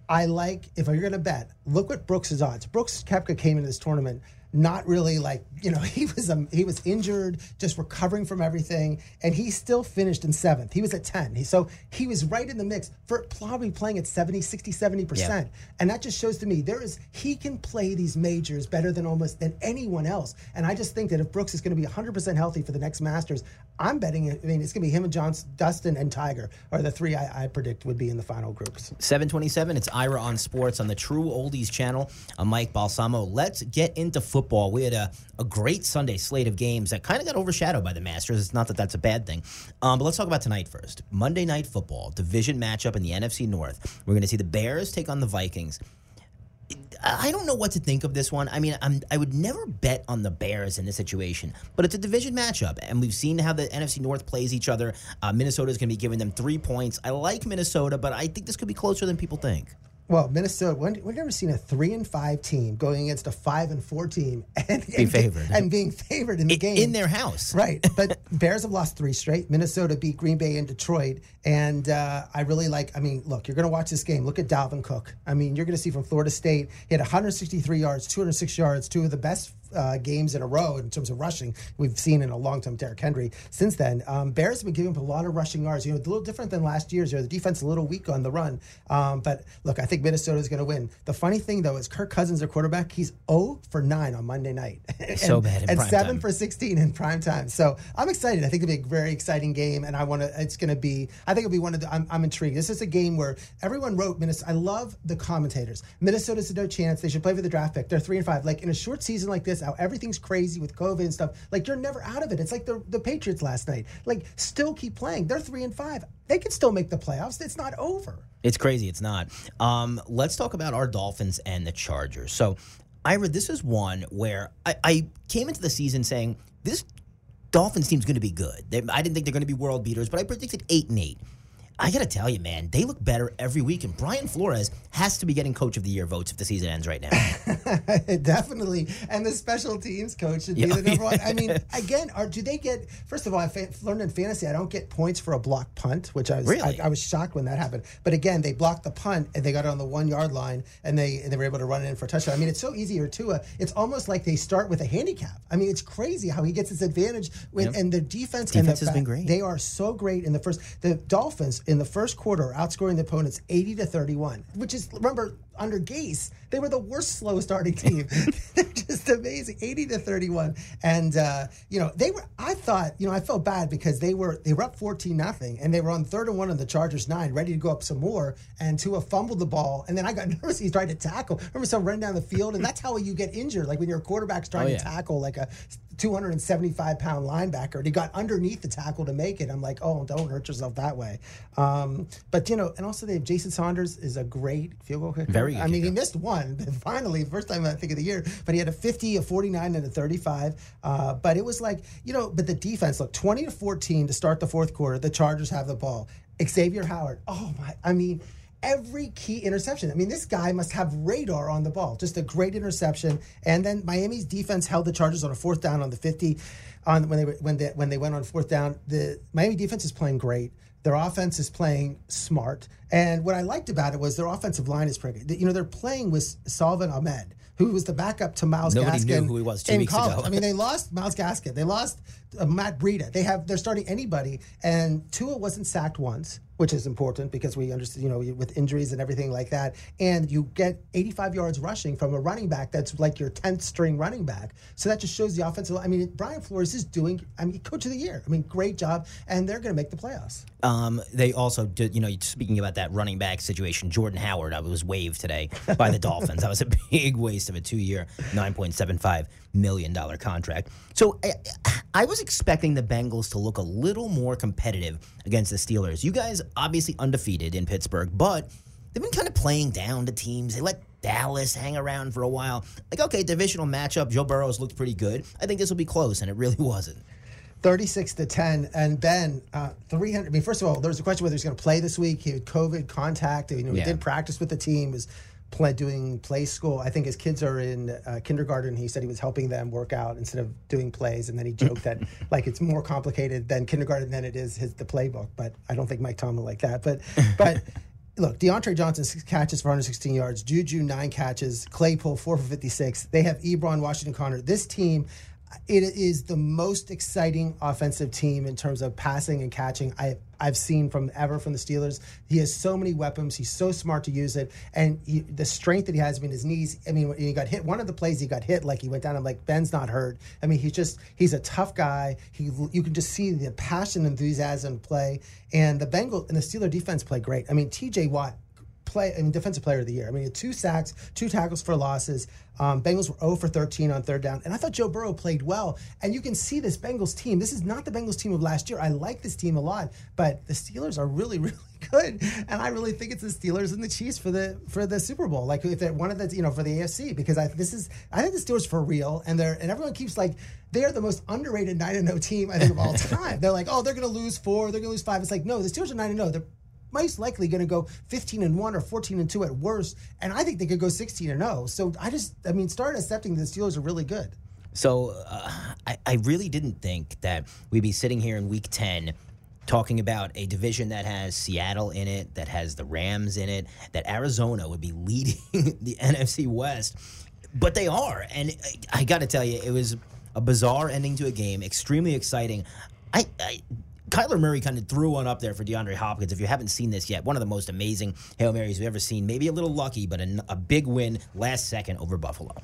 I like if you're going to bet, look what Brooks's odds. Brooks Koepka came into this tournament not really like you know he was um, he was injured just recovering from everything and he still finished in seventh. He was at 10 he, so he was right in the mix for probably playing at 70 60 70 percent. And that just shows to me there is he can play these majors better than almost than anyone else. And i just think that if brooks is going to be 100% healthy for the next masters i'm betting i mean it's going to be him and john dustin and tiger are the three I, I predict would be in the final groups. 727 it's ira on sports on the true oldies channel. I'm mike balsamo. Let's get into football football, we had a, a great Sunday slate of games that kind of got overshadowed by the Masters. It's not that that's a bad thing. Um, but let's talk about tonight first. Monday Night Football, division matchup in the NFC North. We're going to see the Bears take on the Vikings. I don't know what to think of this one. I mean, I'm, i would never bet on the Bears in this situation, but it's a division matchup, and we've seen how the NFC North plays each other. Uh, Minnesota is going to be giving them three points. I like Minnesota, but I think this could be closer than people think. Well, Minnesota, we've never seen a three and five team going against a five and four team and, Be and, favored. and being favored in the in, game in their house. Right, but Bears have lost three straight. Minnesota beat Green Bay and Detroit, and uh, I really like. I mean, look, you're going to watch this game. Look at Dalvin Cook. I mean, you're going to see from Florida State, he had 163 yards, 206 yards, two of the best uh, games in a row in terms of rushing we've seen in a long time. Derrick Henry since then. Um, Bears have been giving up a lot of rushing yards. You know, a little different than last year's. You know, the defense is a little weak on the run. Um, but look, I think Minnesota is going to win. The funny thing though is Kirk Cousins, their quarterback, he's 0 for 9 on Monday night. and, so bad. and 7 time. for 16 in prime time. So I'm excited. I think it'll be a very exciting game, and I want to. It's going to be. I think it'll be one of the. I'm, I'm intrigued. This is a game where everyone wrote Minnesota. I love the commentators. Minnesota's a no chance. They should play for the draft pick. They're three and five. Like in a short season like this, how everything's crazy crazy with COVID and stuff. Like you're never out of it. It's like the the Patriots last night. Like still keep playing. They're three and five. They can still make the playoffs. It's not over. It's crazy. It's not. Um, let's talk about our Dolphins and the Chargers. So, Ira, this is one where I, I came into the season saying this Dolphins team's going to be good. They, I didn't think they're going to be world beaters, but I predicted eight and eight. I got to tell you, man, they look better every week. And Brian Flores has to be getting Coach of the Year votes if the season ends right now. Definitely. And the special teams coach should be yeah. the number one. I mean, again, are, do they get, first of all, I learned in fantasy, I don't get points for a blocked punt, which I was, really? I, I, was shocked when that happened. But again, they blocked the punt and they got it on the one yard line and they, and they were able to run it in for a touchdown. I mean, it's so easy to, uh, it's almost like they start with a handicap. I mean, it's crazy how he gets his advantage With, yep. and the defense, defense and the has been great. They are so great in the first, the Dolphins in the first quarter outscoring the opponents 80 to 31, which is, remember, under Gase, they were the worst slow starting team. They're just amazing, 80 to 31. And, uh, you know, they were, I thought, you know, I felt bad because they were, they were up 14 nothing and they were on third and one on the Chargers nine, ready to go up some more. And Tua fumbled the ball. And then I got nervous. He's trying to tackle. Remember, some run down the field. And that's how you get injured. Like when your quarterback's trying oh, yeah. to tackle like a 275 pound linebacker. And he got underneath the tackle to make it. I'm like, oh, don't hurt yourself that way. Um, but, you know, and also they have Jason Sanders is a great field goal kicker. Very I mean, he missed one, finally, first time I think of the year, but he had a 50, a 49, and a 35. Uh, but it was like, you know, but the defense, look, 20 to 14 to start the fourth quarter. The Chargers have the ball. Xavier Howard. Oh, my. I mean, every key interception. I mean, this guy must have radar on the ball. Just a great interception. And then Miami's defense held the Chargers on a fourth down on the 50 on when they when they when they went on fourth down. The Miami defense is playing great. Their offense is playing smart. And what I liked about it was their offensive line is pretty good. You know, they're playing with Salvon Ahmed, who was the backup to Myles Nobody Gaskin. knew who he was two in weeks college. ago. I mean, they lost Myles Gaskin. They lost uh, Matt Breida. They have they're starting anybody, and Tua wasn't sacked once, which is important because we understand, you know, with injuries and everything like that. And you get 85 yards rushing from a running back that's like your 10th string running back. So that just shows the offensive. I mean, Brian Flores is doing. I mean, coach of the year. I mean, great job, and they're going to make the playoffs. Um, they also did, you know, speaking about that running back situation, Jordan Howard was waived today by the Dolphins. That was a big waste of a point seven five million dollar contract. So I, I was expecting the Bengals to look a little more competitive against the Steelers. You guys obviously undefeated in Pittsburgh, but they've been kind of playing down to teams. They let Dallas hang around for a while. Like, okay, divisional matchup. Joe Burrow's looked pretty good. I think this will be close, and it really wasn't. 36 to 10 and ben uh, 300 i mean first of all there was a question whether he's going to play this week he had covid contact you know he Yeah. did practice with the team was play, doing play school i think his kids are in uh, kindergarten he said he was helping them work out instead of doing plays and then he joked that like it's more complicated than kindergarten than it is his the playbook but i don't think mike tomlin like that but but Look, Diontae Johnson six catches for 116 yards. Juju nine catches. Claypool four for 56. They have Ebron, Washington Connor. This team, it is the most exciting offensive team in terms of passing and catching I, I've seen from ever from the Steelers. He has so many weapons. He's so smart to use it, and he, the strength that he has I mean, his knees. I mean, he got hit. One of the plays he got hit, like he went down. I'm like, Ben's not hurt. I mean, he's just he's a tough guy. He you can just see the passion, enthusiasm play, and the Bengal and the Steeler defense play great. I mean, T.J. Watt play, I mean, defensive player of the year. I mean, two sacks, two tackles for losses. Um, Bengals were 0 for 13 on third down. And I thought Joe Burrow played well. And you can see this Bengals team. This is not the Bengals team of last year. I like this team a lot, but the Steelers are really, really good. And I really think it's the Steelers and the Chiefs for the for the Super Bowl. Like if they're one of the, you know, for the AFC, because I this is I think the Steelers for real. And they're and everyone keeps like they are the most underrated 9 0 team, I think, of all time. they're like, oh, they're gonna lose four, they're gonna lose five. It's like, no, the Steelers are 9 0. They're most likely going to go 15 and 1 or 14 and 2 at worst and i think they could go 16 and 0 so i just i mean start accepting that the steelers are really good So uh, I, I really didn't think that we'd be sitting here in week 10 talking about a division that has Seattle in it, that has the Rams in it, that Arizona would be leading the NFC West. But they are. And I, I got to tell you, it was a bizarre ending to a game, extremely exciting. I. I Kyler Murray kind of threw one up there for DeAndre Hopkins. If you haven't seen this yet, one of the most amazing Hail Marys we've ever seen. Maybe a little lucky, but a, a big win last second over Buffalo.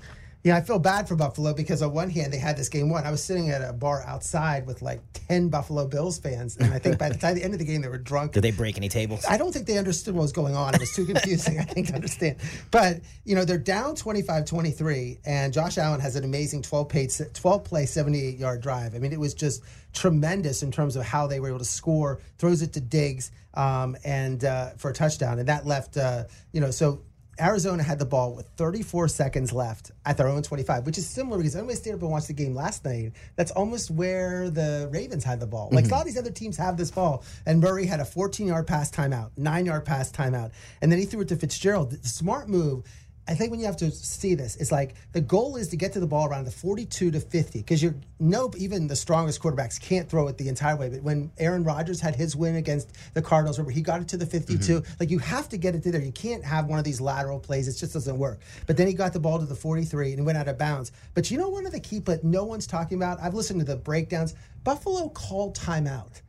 yeah i feel bad for buffalo because on one hand they had this game won i was sitting at a bar outside with like 10 buffalo bills fans and i think by the time the end of the game they were drunk Did they break any tables? I don't think they understood what was going on. It was too confusing, I think, to understand. But, you know, they're down 25 23, and Josh Allen has an amazing 12 play, 12 play 78 yard drive. I mean, it was just tremendous in terms of how they were able to score, throws it to Diggs um, and uh, for a touchdown. And that left, uh, you know, so Arizona had the ball with 34 seconds left at their own 25, which is similar because everybody stayed up and watched the game last night. That's almost where the Ravens had the ball. Like a lot of these other teams have this ball. And Murray had a 14 yard pass timeout, nine yard pass timeout. And then he threw it to Fitzgerald. The smart move. I think when you have to see this, it's like the goal is to get to the ball around the 42 to 50 because you're nope, even the strongest quarterbacks can't throw it the entire way. But when Aaron Rodgers had his win against the Cardinals, remember he got it to the 52. Mm-hmm. Like you have to get it to there. You can't have one of these lateral plays. It just doesn't work. But then he got the ball to the 43 and went out of bounds. But you know one of the key, but no one's talking about. I've listened to the breakdowns. Buffalo called timeout.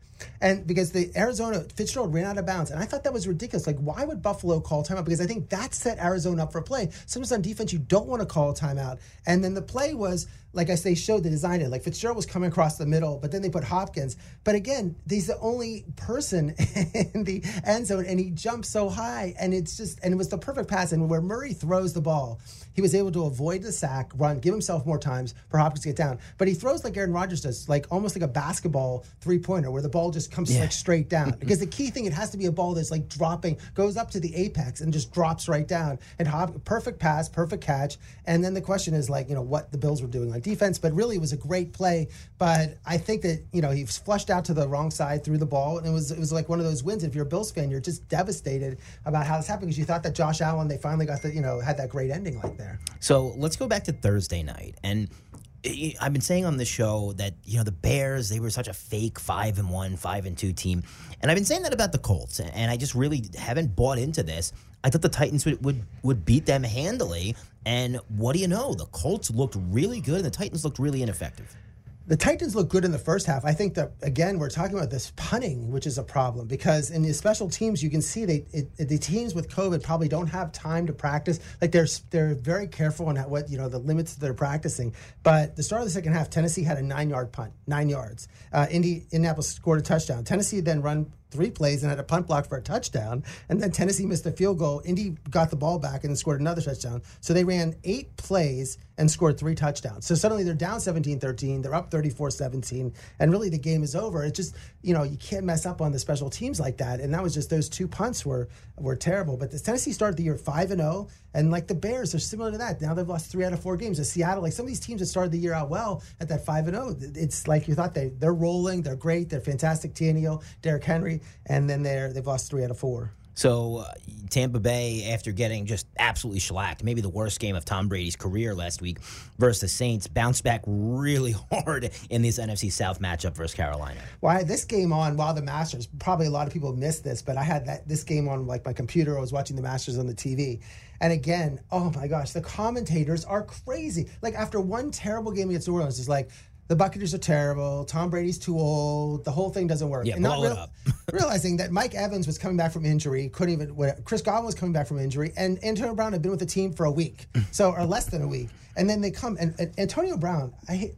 And because the Arizona Fitzgerald ran out of bounds, and I thought that was ridiculous. Like, why would Buffalo call timeout? Because I think that set Arizona up for play. Sometimes on defense, you don't want to call a timeout. And then the play was, like I say, showed the design it. Like Fitzgerald was coming across the middle, but then they put Hopkins. But again, he's the only person in the end zone, and he jumped so high, and it's just, and it was the perfect pass. And where Murray throws the ball, he was able to avoid the sack, run, give himself more times for Hopkins to get down. But he throws like Aaron Rodgers does, like almost like a basketball three pointer, where the ball just comes yeah. like straight down. because the key thing, it has to be a ball that's like dropping, goes up to the apex and just drops right down. And hop, perfect pass, perfect catch. And then the question is like, you know, what the Bills were doing on defense. But really, it was a great play. But I think that you know he flushed out to the wrong side, threw the ball, and it was it was like one of those wins. If you're a Bills fan, you're just devastated about how this happened because you thought that Josh Allen, they finally got the you know had that great ending like there. So let's go back to Thursday night and. Eh, eh, I've been saying on the show that you know the Bears they were such a fake five and one, five and two team, and I've been saying that about the Colts, and I just really haven't bought into this. I thought the Titans would would, would beat them handily, and what do you know? The Colts looked really good, and the Titans looked really ineffective. The Titans looked good in the first half. I think that again we're talking about this punting, which is a problem because in the special teams you can see they it, the teams with COVID probably don't have time to practice. Like they're they're very careful on what you know the limits they're practicing. But the start of the second half, Tennessee had a nine yard punt, nine yards. Uh, Indy Indianapolis scored a touchdown. Tennessee then run three plays and had a punt block for a touchdown. And then Tennessee missed a field goal. Indy got the ball back and scored another touchdown. So they ran eight plays and scored three touchdowns. So suddenly they're down 17 13. They're up 34 17. And really the game is over. It's just, you know, you can't mess up on the special teams like that. And that was just those two punts were were terrible. But the Tennessee started the year 5 and 0. And like the Bears are similar to that. Now they've lost three out of four games. The Seattle, like some of these teams that started the year out well at that 5 and 0, it's like you thought they, they're rolling. They're great. They're fantastic. Tannehill, Derrick Henry. And then they're, they've lost three out of four. So uh, Tampa Bay, after getting just absolutely shellacked, maybe the worst game of Tom Brady's career last week versus the Saints, bounced back really hard in this NFC South matchup versus Carolina. Well, I had this game on while the Masters. Probably a lot of people missed this, but I had that this game on like my computer. I was watching the Masters on the TV, and again, oh my gosh, the commentators are crazy. Like after one terrible game against New Orleans, it's like the Buccaneers are terrible. Tom Brady's too old. The whole thing doesn't work. Yeah, and blow not real, realizing that Mike Evans was coming back from injury, couldn't even. Chris Godwin was coming back from injury, and Antonio Brown had been with the team for a week, so or less than a week, and then they come and, and Antonio Brown. I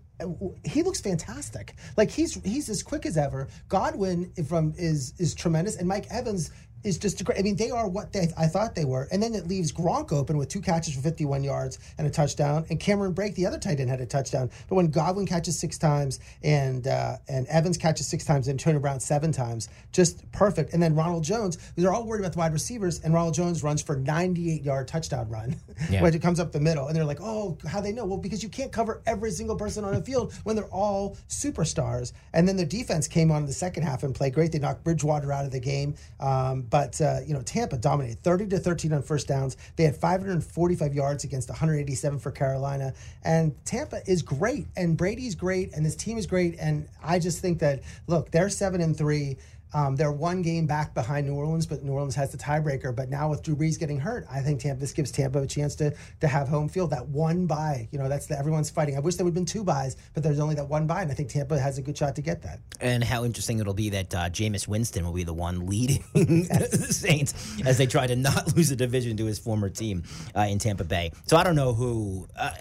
he looks fantastic. Like he's he's as quick as ever. Godwin from is is tremendous, and Mike Evans is just great. I mean, they are what they I thought they were, and then it leaves Gronk open with two catches for 51 yards and a touchdown, and Cameron Brate, the other tight end, had a touchdown. But when Godwin catches six times and uh, and Evans catches six times and Antonio Brown seven times, just perfect. And then Ronald Jones, they're all worried about the wide receivers, and Ronald Jones runs for 98 yard touchdown run yeah. when it comes up the middle, and they're like, oh, how they know? Well, because you can't cover every single person on the field when they're all superstars. And then the defense came on in the second half and played great. They knocked Bridgewater out of the game. Um, but uh, you know, Tampa dominated 30 to 13 on first downs. They had 545 yards against 187 for Carolina. And Tampa is great, and Brady's great, and this team is great. And I just think that look, they're seven and three. Um, they're one game back behind New Orleans, but New Orleans has the tiebreaker. But now with Drew Brees getting hurt, I think Tampa this gives Tampa a chance to to have home field. That one bye, you know, that's the, everyone's fighting. I wish there would have been two buys, but there's only that one bye, and I think Tampa has a good shot to get that. And how interesting it'll be that uh, Jameis Winston will be the one leading the Saints as they try to not lose a division to his former team uh, in Tampa Bay. So I don't know who. Uh,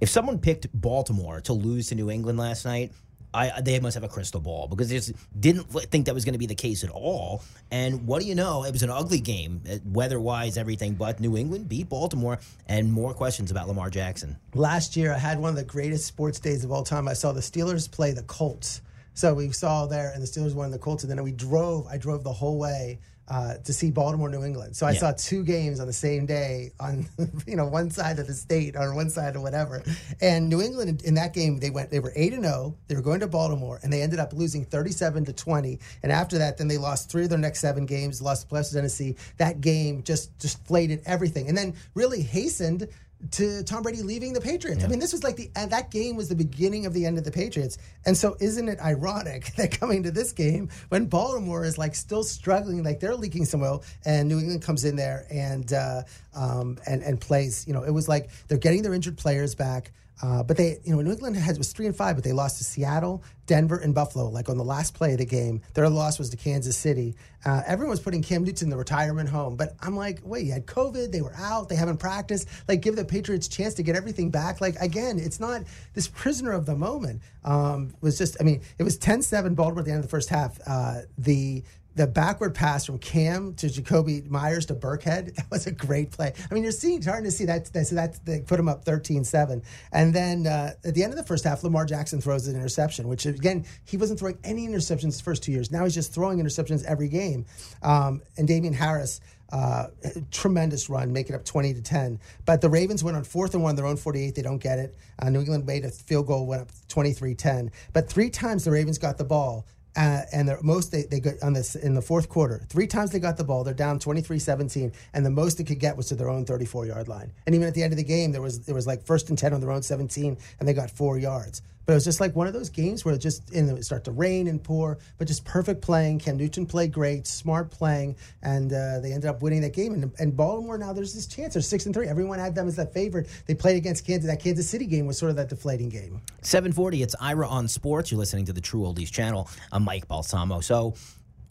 if someone picked Baltimore to lose to New England last night. I, they must have a crystal ball because they just didn't think that was going to be the case at all. And what do you know? It was an ugly game, uh, weather wise, everything. But New England beat Baltimore, and more questions about Lamar Jackson. Last year, I had one of the greatest sports days of all time. I saw the Steelers play the Colts. So we saw there, and the Steelers won the Colts, and then we drove. I drove the whole way uh, to see Baltimore, New England. So I yeah. saw two games on the same day on you know one side of the state or one side of whatever. And New England in that game they went they were eight and zero. Oh, they were going to Baltimore and they ended up losing thirty seven to twenty. And after that, then they lost three of their next seven games. Lost to Tennessee. That game just just flayed everything, and then really hastened to Tom Brady leaving the Patriots. Yeah. I mean, this was like the end that game was the beginning of the end of the Patriots. And so, isn't it ironic that coming to this game when Baltimore is like still struggling, like they're leaking some oil, and New England comes in there and uh, um, and and plays. You know, it was like they're getting their injured players back. Uh, but they, you know, New England has, was three and five, but they lost to Seattle, Denver, and Buffalo. Like on the last play of the game, their loss was to Kansas City. Uh, everyone was putting Cam Newton in the retirement home, but I'm like, wait, you had COVID, they were out, they haven't practiced. Like, give the Patriots a chance to get everything back. Like again, it's not this prisoner of the moment. Um, was just, I mean, it was 10-7 Baltimore at the end of the first half. Uh, the the backward pass from Cam to Jakobi Meyers to Burkhead, that was a great play. I mean, you're seeing, starting to see that. So that they put him up 13-7. And then uh, at the end of the first half, Lamar Jackson throws an interception, which again, he wasn't throwing any interceptions the first two years. Now he's just throwing interceptions every game. Um, and Damien Harris, uh, tremendous run, make it up 20 to 10. But the Ravens went on fourth and one, their own 48. They don't get it. Uh, New England made a field goal, went up 23 10. But three times the Ravens got the ball. Uh, and the most they, they got on this in the fourth quarter, three times they got the ball. They're down 23-17, and the most they could get was to their own 34 yard line. And even at the end of the game, there was there was like first and 10 on their own 17, and they got four yards. But it was just like one of those games where it just in it start to rain and pour, but just perfect playing. Cam Newton played great, smart playing, and uh, they ended up winning that game. And, and, Baltimore now there's this chance. They're six and three. Everyone had them as that favorite. They played against Kansas. That Kansas City game was sort of that deflating game. Seven forty. It's Ira on Sports. You're listening to the True Oldies channel. I'm Mike Balsamo. So.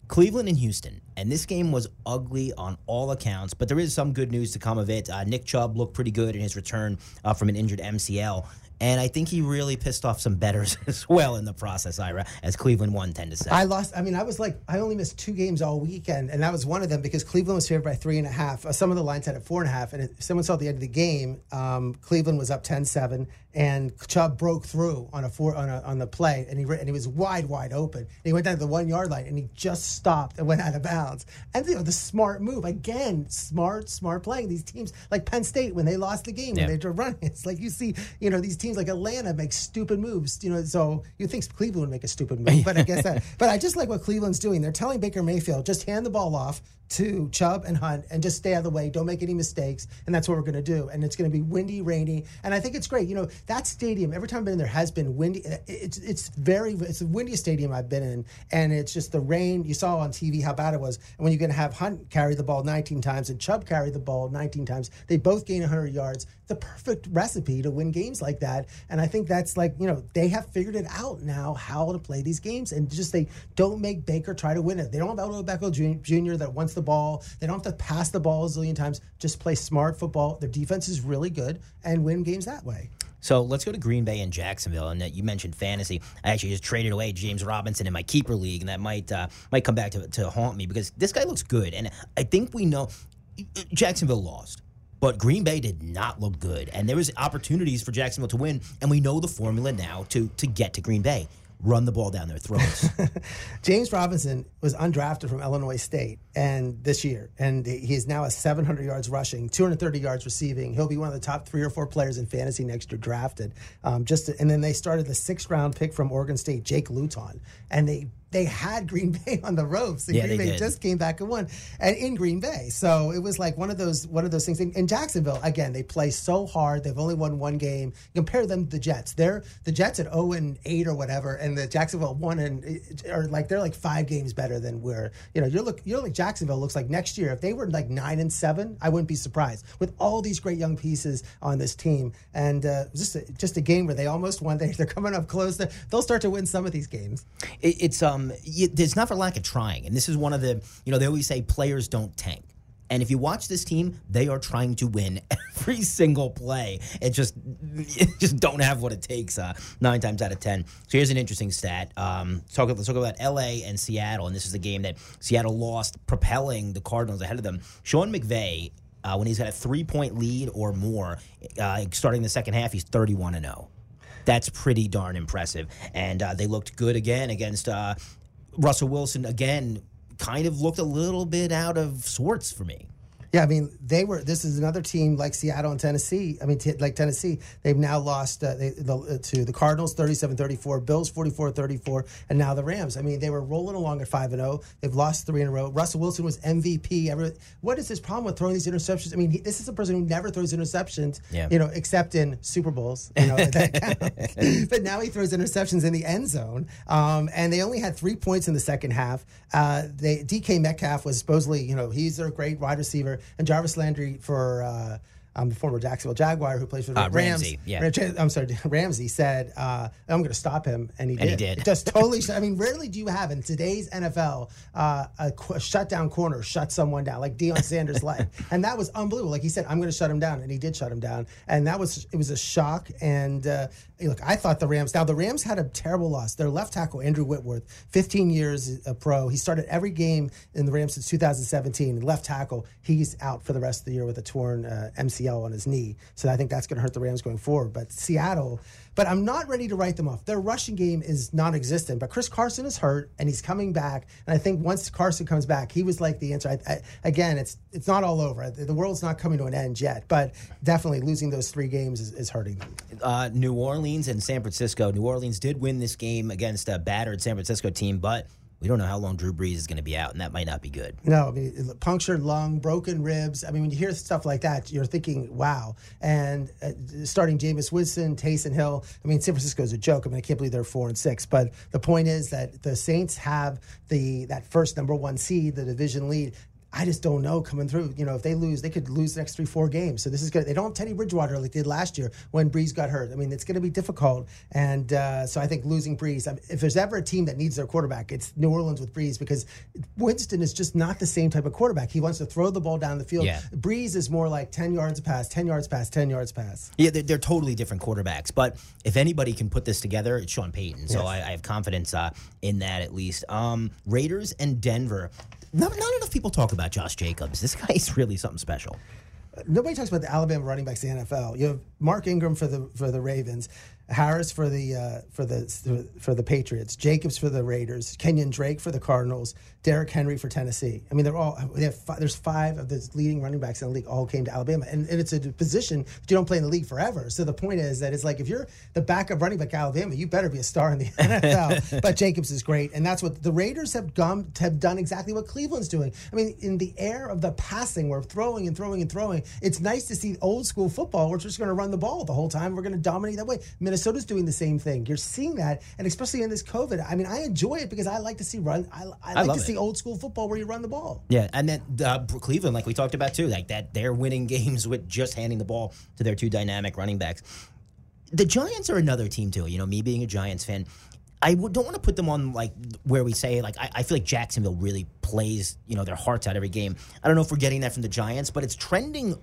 Cleveland and Houston, and this game was ugly on all accounts, but there is some good news to come of it. Uh, Nick Chubb looked pretty good in his return uh, from an injured MCL. And I think he really pissed off some bettors as well in the process, Ira, as Cleveland won 10 to 7. I lost. I mean, I was like, I only missed two games all weekend, and that was one of them because Cleveland was favored by three and a half. Uh, some of the lines had it four and a half. And if someone saw the end of the game, um, Cleveland was up 10 7, and Chubb broke through on a four on, a, on the play, and he and he was wide, wide open. And he went down to the one yard line, and he just stopped and went out of bounds. And you know, the smart move again, smart, smart playing. These teams like Penn State when they lost the game when they were running, it's like you see, you know, these teams like Atlanta make stupid moves. You know, so you think Cleveland would make a stupid move, but I guess that. But I just like what Cleveland's doing. They're telling Baker Mayfield just hand the ball off to Chubb and Hunt and just stay out of the way. Don't make any mistakes. And that's what we're going to do. And it's going to be windy, rainy. And I think it's great. You know, that stadium, every time I've been in there, has been windy. It's it's very, it's the windiest stadium I've been in. And it's just the rain. You saw on TV how bad it was. And when you're going to have Hunt carry the ball 19 times and Chubb carry the ball 19 times, they both gain 100 yards. The perfect recipe to win games like that. And I think that's like, you know, they have figured it out now how to play these games. And just they don't make Baker try to win it. They don't have Odell Beckham Jr. that wants the ball. They don't have to pass the ball a zillion times. Just play smart football. Their defense is really good and win games that way. So let's go to Green Bay and Jacksonville. And uh, you mentioned fantasy. I actually just traded away James Robinson in my keeper league, and that might uh, might come back to, to haunt me because this guy looks good. And I think we know Jacksonville lost. But Green Bay did not look good, and there was opportunities for Jacksonville to win, and we know the formula now to to get to Green Bay run the ball down their throats. James Robinson was undrafted from Illinois State and this year, and he's now at 700 yards rushing, 230 yards receiving. He'll be one of the top three or four players in fantasy next year drafted. Um, just to, and then they started the sixth round pick from Oregon State, Jake Luton, and they they had Green Bay on the ropes, and yeah, Green Bay did. just came back and won, and in Green Bay. So it was like one of those one of those things. In, Jacksonville, again, they play so hard. They've only won one game. Compare them to the Jets. They're the Jets at zero and eight or whatever, and the Jacksonville one and or like they're like five games better than we're. You know, you're look you're like Jacksonville looks like next year. If they were like nine and seven, I wouldn't be surprised with all these great young pieces on this team. And uh, just a, just a game where they almost won. They, they're coming up close. They'll start to win some of these games. It, it's um, it's not for lack of trying, and this is one of the you know they always say players don't tank. And if you watch this team, they are trying to win every single play. It just it just don't have what it takes uh, nine times out of ten. So here's an interesting stat. Um, talk, let's talk about L.A. and Seattle, and this is a game that Seattle lost, propelling the Cardinals ahead of them. Sean McVay, uh, when he's got a three point lead or more, uh, starting the second half, he's 31 and 0 that's pretty darn impressive. And uh, they looked good again against uh, Russell Wilson again kind of looked a little bit out of sorts for me. Yeah, I mean, they were. This is another team like Seattle and Tennessee. I mean, t- like Tennessee, they've now lost uh, they, the, uh, to the Cardinals 37 34, Bills 44 34, and now the Rams. I mean, they were rolling along at 5 and 0. They've lost three in a row. Russell Wilson was MVP. Every, what is this problem with throwing these interceptions? I mean, he, this is a person who never throws interceptions, yeah. you know, except in Super Bowls. You know, but now he throws interceptions in the end zone. Um, and they only had three points in the second half. Uh, they, DK Metcalf was supposedly, you know, he's a great wide receiver and Jarvis Landry for. Uh, um, the former Jacksonville Jaguar who plays for the Uh, Rams. Ramsey, yeah. I'm sorry, Ramsey said, uh, "I'm going to stop him," and he And did. he did. Just totally. I mean, rarely do you have in today's NFL uh, a, qu- a shutdown corner shut someone down like Deion Sanders' leg, and that was unbelievable. Like he said, "I'm going to shut him down," and he did shut him down, and that was it was a shock. And uh, look, I thought the Rams. Now the Rams had a terrible loss. Their left tackle Andrew Whitworth, 15 years a pro. He started every game in the Rams since 2017. Left tackle, he's out for the rest of the year with a torn uh, MCL on his knee. So I think that's going to hurt the Rams going forward. But Seattle, but I'm not ready to write them off. Their rushing game is non-existent. But Chris Carson is hurt and he's coming back. And I think once Carson comes back, he was like the answer. I, I, again, it's it's not all over. The world's not coming to an end yet. But definitely losing those three games is, is hurting them. Uh, New Orleans and San Francisco. New Orleans did win this game against a battered San Francisco team, but we don't know how long Drew Brees is going to be out, and that might not be good. No, I mean, punctured lung, broken ribs. I mean, when you hear stuff like that, you're thinking, wow. And uh, starting Jameis Winston, Taysom Hill, I mean, San Francisco is a joke. I mean, I can't believe they're four and six. But the point is that the Saints have the that first number one seed, the division lead. I just don't know coming through. You know, if they lose, they could lose the next three, four games. So this is good. They don't have Teddy Bridgewater like they did last year when Brees got hurt. I mean, it's going to be difficult. And uh, so I think losing Brees, I mean, if there's ever a team that needs their quarterback, it's New Orleans with Brees because Winston is just not the same type of quarterback. He wants to throw the ball down the field. Yeah. Brees is more like 10 yards pass, 10 yards pass, 10 yards pass. Yeah, they're, they're totally different quarterbacks. But if anybody can put this together, it's Sean Payton. So Yes. I, I have confidence uh, in that at least. Um, Raiders and Denver. Not, not enough people talk about Josh Jacobs. This guy is really something special. Nobody talks about the Alabama running backs in the NFL. You have Mark Ingram for the for the Ravens, Harris for the uh, for the for the Patriots, Jacobs for the Raiders, Kenyon Drake for the Cardinals, Derrick Henry for Tennessee. I mean, they're all they have five, there's five of the leading running backs in the league all came to Alabama, and, and it's a position you don't play in the league forever. So the point is that it's like if you're the backup running back Alabama, you better be a star in the NFL. but Jacobs is great, and that's what the Raiders have gone have done exactly what Cleveland's doing. I mean, in the air of the passing, we're throwing and throwing and throwing. It's nice to see old school football. We're just going to run the ball the whole time. We're going to dominate that way. Minnesota's doing the same thing. You're seeing that, and especially in this COVID. I mean, I enjoy it because I like to see run. I, I like love to it. see old school football where you run the ball. Yeah, and then uh, Cleveland, like we talked about too, like that they're winning games with just handing the ball to their two dynamic running backs. The Giants are another team too. You know, me being a Giants fan, I don't want to put them on like where we say like I, I feel like Jacksonville really plays you know their hearts out every game. I don't know if we're getting that from the Giants, but it's trending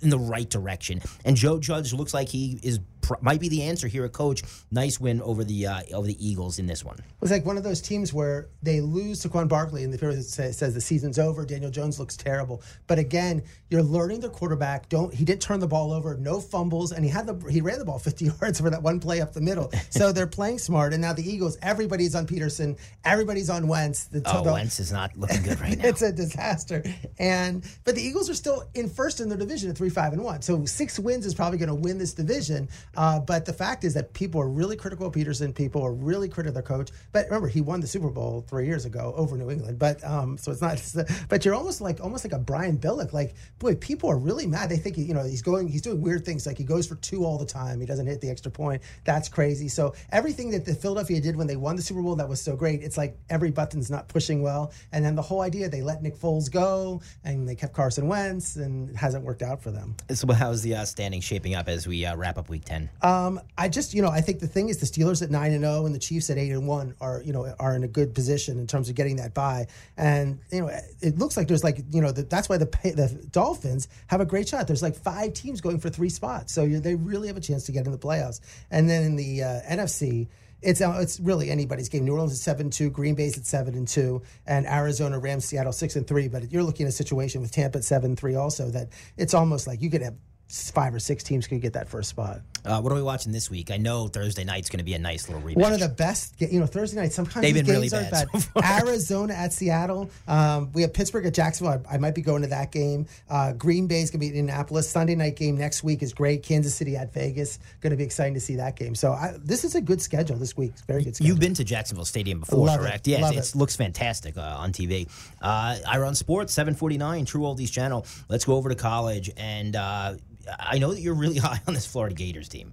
in the right direction. And Joe Judge looks like he is might be the answer here at coach. Nice win over the uh, over the Eagles in this one. It was like one of those teams where they lose to Quan Barkley and the period says, says the season's over. Daniel Jones looks terrible. But again, you're learning their quarterback. Don't he didn't turn the ball over, no fumbles, and he had the he ran the ball 50 yards for that one play up the middle. So they're playing smart. And now the Eagles, everybody's on Pederson, everybody's on Wentz. The, Oh, the- Wentz is not looking good right now. it's a disaster. And but the Eagles are still in first in their division at three five and one. So six wins is probably going to win this division. Uh, but the fact is that people are really critical of Pederson. People are really critical of their coach. But remember, he won the Super Bowl three years ago over New England. But um, so it's not. It's, but you're almost like almost like a Brian Billick. Like boy, people are really mad. They think he, you know he's going. He's doing weird things. Like he goes for two all the time. He doesn't hit the extra point. That's crazy. So everything that the Philadelphia did when they won the Super Bowl that was so great. It's like every button's not pushing well. And then the whole idea they let Nick Foles go and they kept Carson Wentz and it hasn't worked out for them. So how's the uh, standing shaping up as we uh, wrap up Week Ten? Um, I just, you know, I think the thing is the Steelers at nine and zero and the Chiefs at eight and one are, you know, are in a good position in terms of getting that bye. And you know, it looks like there's like, you know, the, that's why the the Dolphins have a great shot. There's like five teams going for three spots, so they really have a chance to get in the playoffs. And then in the uh, NFC. It's uh, it's really anybody's game. New Orleans is seven two, Green Bay's at seven and two, and Arizona, Rams, Seattle six and three. But you're looking at a situation with Tampa at seven three also that it's almost like you could have five or six teams could get that first spot. Uh, what are we watching this week? I know Thursday night's going to be a nice little rematch. One of the best, you know, Thursday night. Sometimes They've been really games bad aren't bad. so. Arizona at Seattle. Um, we have Pittsburgh at Jacksonville. I, I might be going to that game. Uh, Green Bay's going to be in Indianapolis. Sunday night game next week is great. Kansas City at Vegas. Going to be exciting to see that game. So I, this is a good schedule this week. It's very good schedule. You've been to Jacksonville Stadium before, Love it. correct? Yeah, Love it it. looks fantastic uh, on TV. Uh, run Sports, 749, True Oldies Channel. Let's go over to college. And uh, I know that you're really high on this Florida Gators team.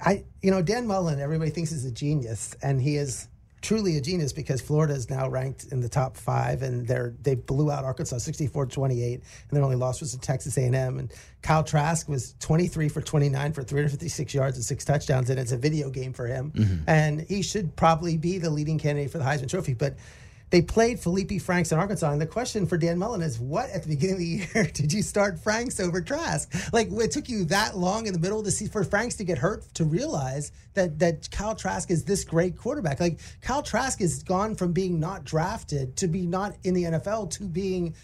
I, you know, Dan Mullen, everybody thinks is a genius, and he is truly a genius because Florida is now ranked in the top five, and they're they blew out Arkansas 64-28, and their only loss was to Texas A&M. And Kyle Trask was 23 for 29 for 356 yards and six touchdowns, and it's a video game for him. Mm-hmm. And he should probably be the leading candidate for the Heisman Trophy, but they played Feleipe Franks in Arkansas. And the question for Dan Mullen is what at the beginning of the year did you start Franks over Trask? Like it took you that long in the middle of the season for Franks to get hurt to realize that that Kyle Trask is this great quarterback. Like Kyle Trask has gone from being not drafted to be not in the NFL to being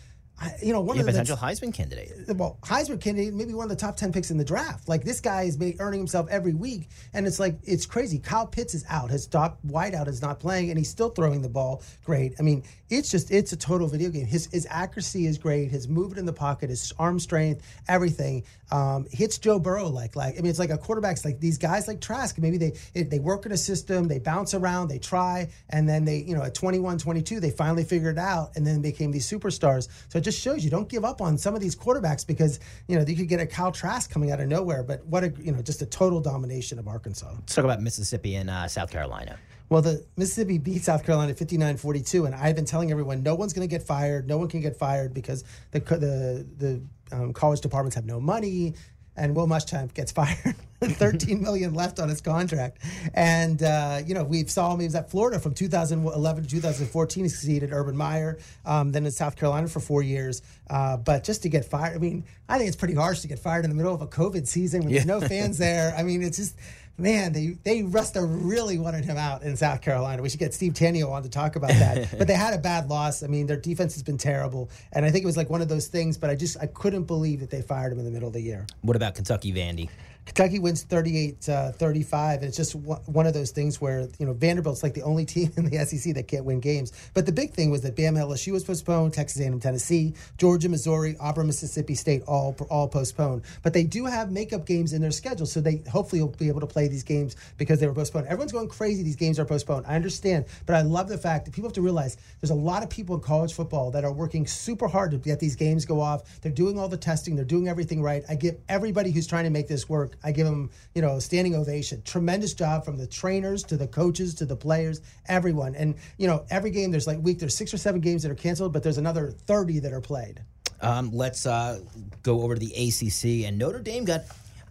you know, one yeah, of the potential Heisman candidate. Well, Heisman candidate, maybe one of the top ten picks in the draft. Like this guy is earning himself every week, and it's like it's crazy. Kyle Pitts is out. His top wideout is not playing, and he's still throwing the ball great. I mean, it's just it's a total video game. His his accuracy is great. His movement in the pocket, his arm strength, everything um, hits Joe Burrow like like. I mean, it's like a quarterback's like these guys like Trask. Maybe they they work in a system, they bounce around, they try, and then they you know at 21, 22, they finally figured it out, and then became these superstars. So it just shows you don't give up on some of these quarterbacks because you know you could get a Kyle Trask coming out of nowhere, but what a you know just a total domination of Arkansas. Let's talk about Mississippi and uh, South Carolina. Well, the Mississippi beat South Carolina 59-42, and I've been telling everyone no one's going to get fired. No one can get fired because the the the um, college departments have no money and Will Muschamp gets fired. 13 million left on his contract, and uh, you know we saw him. He was at Florida from 2011 to 2014. He succeeded Urban Meyer, um, then in South Carolina for four years. Uh, but just to get fired, I mean, I think it's pretty harsh to get fired in the middle of a COVID season when yeah. there's no fans there. I mean, it's just man, they they must have really wanted him out in South Carolina. We should get Steve Tanio on to talk about that. but they had a bad loss. I mean, their defense has been terrible, and I think it was like one of those things. But I just I couldn't believe that they fired him in the middle of the year. What about Kentucky Vandy? Kentucky wins 38 uh, 35. And it's just one of those things where, you know, Vanderbilt's like the only team in the SEC that can't win games. But the big thing was that Bama LSU was postponed, Texas A&M Tennessee, Georgia, Missouri, Auburn, Mississippi State all all postponed. But they do have makeup games in their schedule. So they hopefully will be able to play these games because they were postponed. Everyone's going crazy. These games are postponed. I understand. But I love the fact that people have to realize there's a lot of people in college football that are working super hard to get these games go off. They're doing all the testing. They're doing everything right. I give everybody who's trying to make this work, I give them, you know, standing ovation. Tremendous job from the trainers to the coaches to the players, everyone. And, you know, every game there's like week, there's six or seven games that are canceled, but there's another 30 that are played. Um, let's uh, go over to the ACC. And Notre Dame got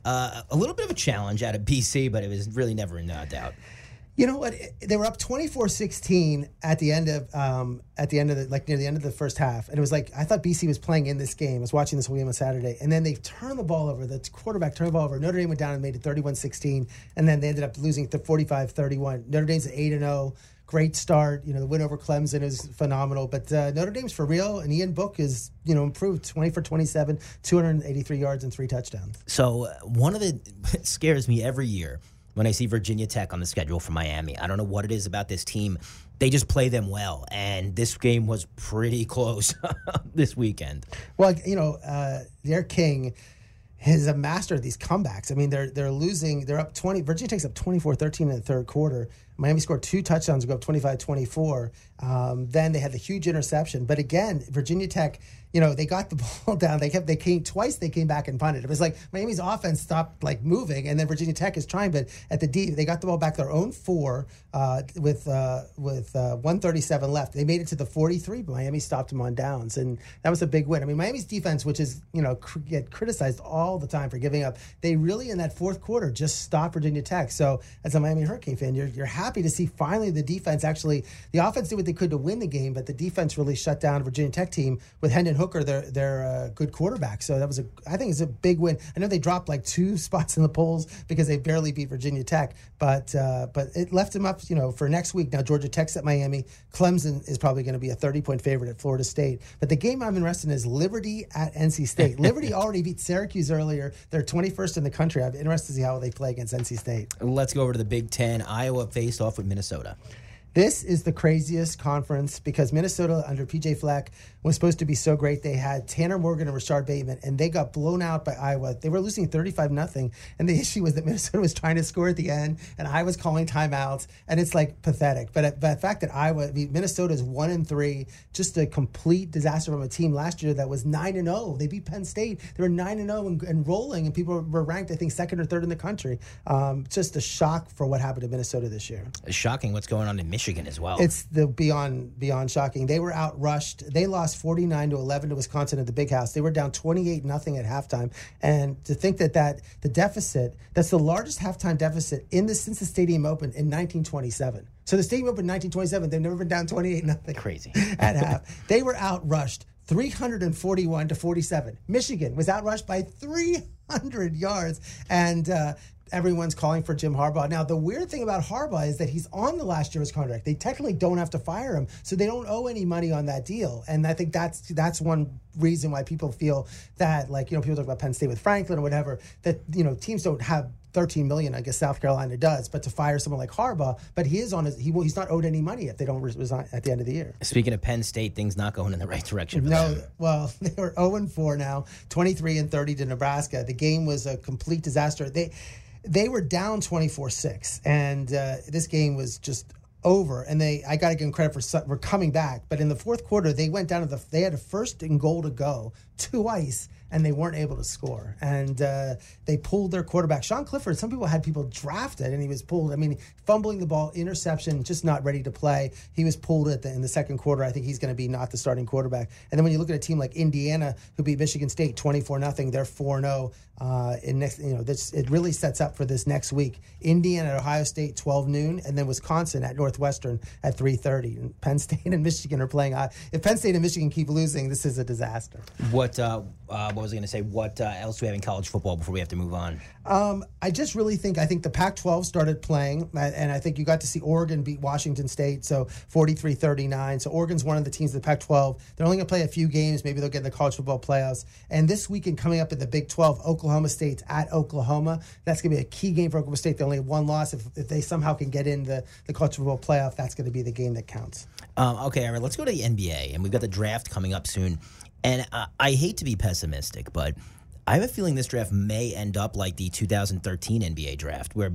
uh, a little bit of a challenge out of BC, but it was really never in uh, doubt. You know what? They were up 24-16 at the end of um, at the end of the like near the end of the first half, and it was like I thought BC was playing in this game. I was watching this game on Saturday, and then they turned the ball over. The quarterback turned the ball over. Notre Dame went down and made it 31-16, and then they ended up losing to 45-31. Notre Dame's 8 and 0 great start. You know, the win over Clemson is phenomenal. But uh, Notre Dame's for real, and Ian Book is you know improved twenty for twenty seven, two hundred eighty three yards and three touchdowns. So uh, one of the scares me every year when I see Virginia Tech on the schedule for Miami. I don't know what it is about this team. They just play them well, and this game was pretty close this weekend. Well, you know, uh, D'Eriq King is a master of these comebacks. I mean, they're they're losing. They're up 20. Virginia takes up 24-13 in the third quarter. Miami scored two touchdowns to go up 25-24. Um, then they had the huge interception. But again, Virginia Tech – you know, they got the ball down. They kept they came twice. They came back and punted. It was like Miami's offense stopped like moving, and then Virginia Tech is trying, but at the D they got the ball back their own four uh, with uh, with uh, 137 left. They made it to the 43, but Miami stopped them on downs, and that was a big win. I mean, Miami's defense, which is you know cr- get criticized all the time for giving up, they really in that fourth quarter just stopped Virginia Tech. So as a Miami Hurricane fan, you're you're happy to see finally the defense actually the offense did what they could to win the game, but the defense really shut down Virginia Tech team with Hendon Hooker, their their uh, good quarterback. So that was a I think it's a big win. I know they dropped like two spots in the polls because they barely beat Virginia Tech, but uh, but it left them up, you know, for next week. Now Georgia Tech's at Miami. Clemson is probably going to be a 30 point favorite at Florida State. But the game I'm interested in is Liberty at NC State. Liberty already beat Syracuse earlier. They're 21st in the country. I'm interested to see how they play against NC State. Let's go over to the Big Ten. Iowa faced off with Minnesota. This is the craziest conference because Minnesota under PJ Fleck was supposed to be so great. They had Tanner Morgan and Rashod Bateman, and they got blown out by Iowa. They were losing 35 nothing. And the issue was that Minnesota was trying to score at the end, and I was calling timeouts, and it's like pathetic. But, but the fact that Iowa, I mean, one and three, just a complete disaster from a team last year that was nine and zero. Oh. They beat Penn State. They were nine and zero oh and rolling, and people were ranked, I think, second or third in the country. Um, just a shock for what happened to Minnesota this year. It's shocking what's going on in Michigan. Michigan as well. It's the beyond beyond shocking. They were outrushed. They lost 49 to 11 to Wisconsin at the Big House. They were down 28 nothing at halftime. And to think that that the deficit, that's the largest halftime deficit in the since the stadium opened in 1927. So the stadium opened in 1927. They've never been down 28 nothing. Crazy. At half. They were outrushed 341 to 47. Michigan was outrushed by 300 yards. And uh, everyone's calling for Jim Harbaugh. Now, the weird thing about Harbaugh is that he's on the last year's contract. They technically don't have to fire him, so they don't owe any money on that deal. And I think that's that's one reason why people feel that, like you know, people talk about Penn State with Franklin or whatever, that you know teams don't have 13 million, I guess South Carolina does, but to fire someone like Harbaugh, but he is on his, he will, he's not owed any money if they don't resign at the end of the year. Speaking of Penn State, things not going in the right direction. no, them. well, they were 0 and 4 now, 23 and 30 to Nebraska. The game was a complete disaster. They, they were down 24-6 and uh, this game was just over and they i got to give them credit for, for coming back but in the fourth quarter they went down to the they had a first and goal to go twice and they weren't able to score. And uh, they pulled their quarterback, Sean Clifford. Some people had people drafted, and he was pulled. I mean, fumbling the ball, interception, just not ready to play. He was pulled at the, in the second quarter. I think he's going to be not the starting quarterback. And then when you look at a team like Indiana, who beat Michigan State twenty four nothing, they're four zero. Uh, in next, you know, this it really sets up for this next week. Indiana at Ohio State twelve noon, and then Wisconsin at Northwestern at three thirty. And Penn State and Michigan are playing. Uh, if Penn State and Michigan keep losing, this is a disaster. What uh, uh what was I going to say? What uh, else do we have in college football before we have to move on? Um, I just really think I think the Pac-12 started playing, and I think you got to see Oregon beat Washington State, so 43-39. So Oregon's one of the teams of the Pac-12. They're only going to play a few games. Maybe they'll get in the college football playoffs. And this weekend coming up in the Big 12, Oklahoma State's at Oklahoma. That's going to be a key game for Oklahoma State. They only have one loss. If, if they somehow can get in the, the college football playoff, that's going to be the game that counts. Um, okay, all right, let's go to the NBA, and we've got the draft coming up soon. And I hate to be pessimistic, but I have a feeling this draft may end up like the 2013 NBA draft, where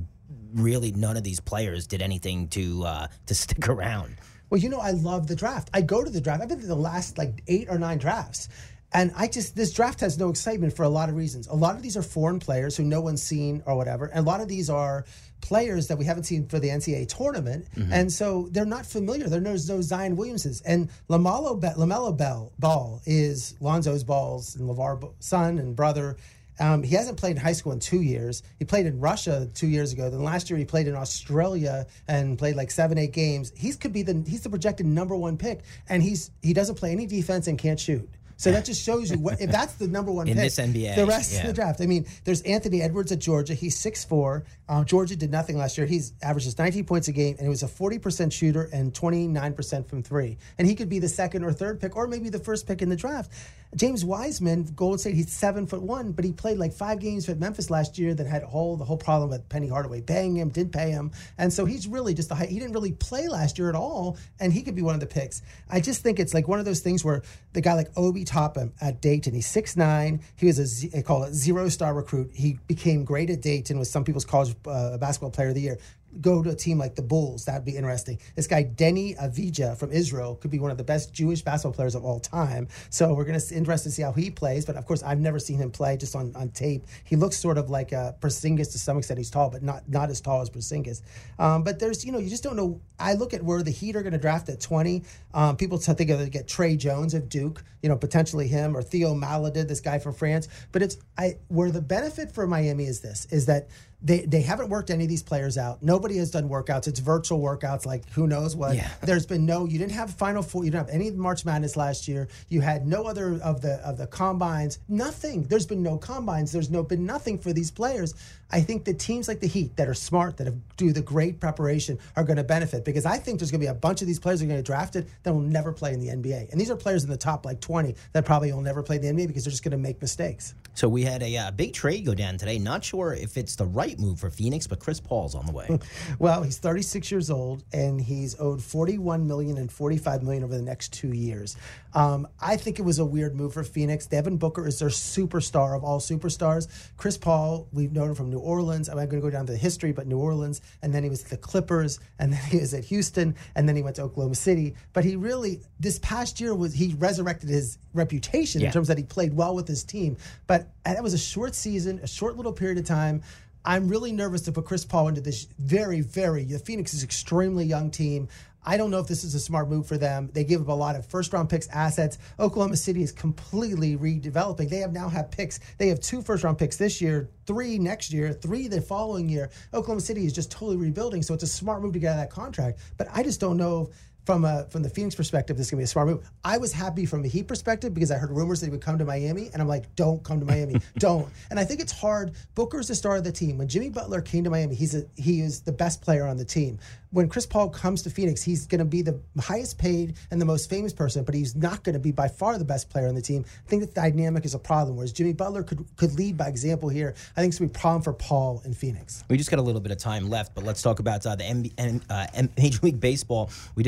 really none of these players did anything to uh, to stick around. Well, you know, I love the draft. I go to the draft. I've been to the last like eight or nine drafts. And I just, this draft has no excitement for a lot of reasons. A lot of these are foreign players who no one's seen or whatever. And a lot of these are players that we haven't seen for the NCAA tournament. Mm-hmm. And so they're not familiar. There's no, no Zion Williamses. And LaMelo, Be- LaMelo Bell, Ball is Lonzo's Ball's and LaVar son and brother. Um, he hasn't played in high school in two years. He played in Russia two years ago. Then last year he played in Australia and played like seven, eight games. He's could be the he's the projected number one pick, and he's he doesn't play any defense and can't shoot. So that just shows you what if that's the number one in pick, this NBA. The rest yeah. of the draft. I mean, there's Anthony Edwards at Georgia. He's 6'4". Um, Georgia did nothing last year. He's averages 19 points a game, and he was a 40% shooter and 29% from three. And he could be the second or third pick, or maybe the first pick in the draft. James Wiseman, Golden State, he's seven foot one, but he played like five games at Memphis last year that had a whole the whole problem with Penny Hardaway paying him, didn't pay him, and so he's really just a high, he didn't really play last year at all, and he could be one of the picks. I just think it's like one of those things where the guy like Obi Toppin at Dayton, he's six nine, he was a they call it zero star recruit. He became great at Dayton, was some people's college uh, basketball player of the year go to a team like the Bulls. That'd be interesting. This guy Deni Avdija from Israel could be one of the best Jewish basketball players of all time. So we're going to interested to see how he plays. But of course, I've never seen him play just on, on tape. He looks sort of like a Porzingis to some extent. He's tall, but not not as tall as Porzingis. Um, but there's you know you just don't know. I look at where the Heat are going to draft at 20. Um, people think they're going to get Tre Jones of Duke. You know potentially him or Theo Maledon, this guy from France. But it's I where the benefit for Miami is this is that they they haven't worked any of these players out. Nobody has done workouts. It's virtual workouts, like who knows what. Yeah. There's been no. You didn't have Final Four. You didn't have any March Madness last year. You had no other of the of the combines. Nothing. There's been no combines. There's no been nothing for these players. I think the teams like the Heat that are smart, that have, do the great preparation, are going to benefit because I think there's going to be a bunch of these players that are going to get drafted that will never play in the NBA. And these are players in the top like 20 that probably will never play in the NBA because they're just going to make mistakes. So we had a uh, big trade go down today. Not sure if it's the right move for Phoenix, but Chris Paul's on the way. well, he's 36 years old and he's owed 41 million and 45 million over the next two years. Um, I think it was a weird move for Phoenix. Devin Booker is their superstar of all superstars. Chris Paul, we've known him from New Orleans. I'm not going to go down to the history, but New Orleans, and then he was at the Clippers, and then he was at Houston, and then he went to Oklahoma City. But he really, this past year was he resurrected his reputation yeah. in terms that he played well with his team. But that was a short season, a short little period of time. I'm really nervous to put Chris Paul into this very, very. The Phoenix is extremely young team. I don't know if this is a smart move for them. They give up a lot of first round picks, assets. Oklahoma City is completely redeveloping. They have now have picks. They have two first round picks this year, three next year, three the following year. Oklahoma City is just totally rebuilding. So it's a smart move to get out of that contract. But I just don't know from a from the Phoenix perspective, this is gonna be a smart move. I was happy from the Heat perspective because I heard rumors that he would come to Miami, and I'm like, don't come to Miami, don't. And I think it's hard. Booker's the star of the team. When Jimmy Butler came to Miami, he's a he is the best player on the team when Chris Paul comes to Phoenix, he's going to be the highest paid and the most famous person, but he's not going to be by far the best player on the team. I think that dynamic is a problem. Whereas Jimmy Butler could could lead by example here. I think it's going to be a problem for Paul in Phoenix. We just got a little bit of time left, but let's talk about uh, the MB, uh, Major League Baseball. We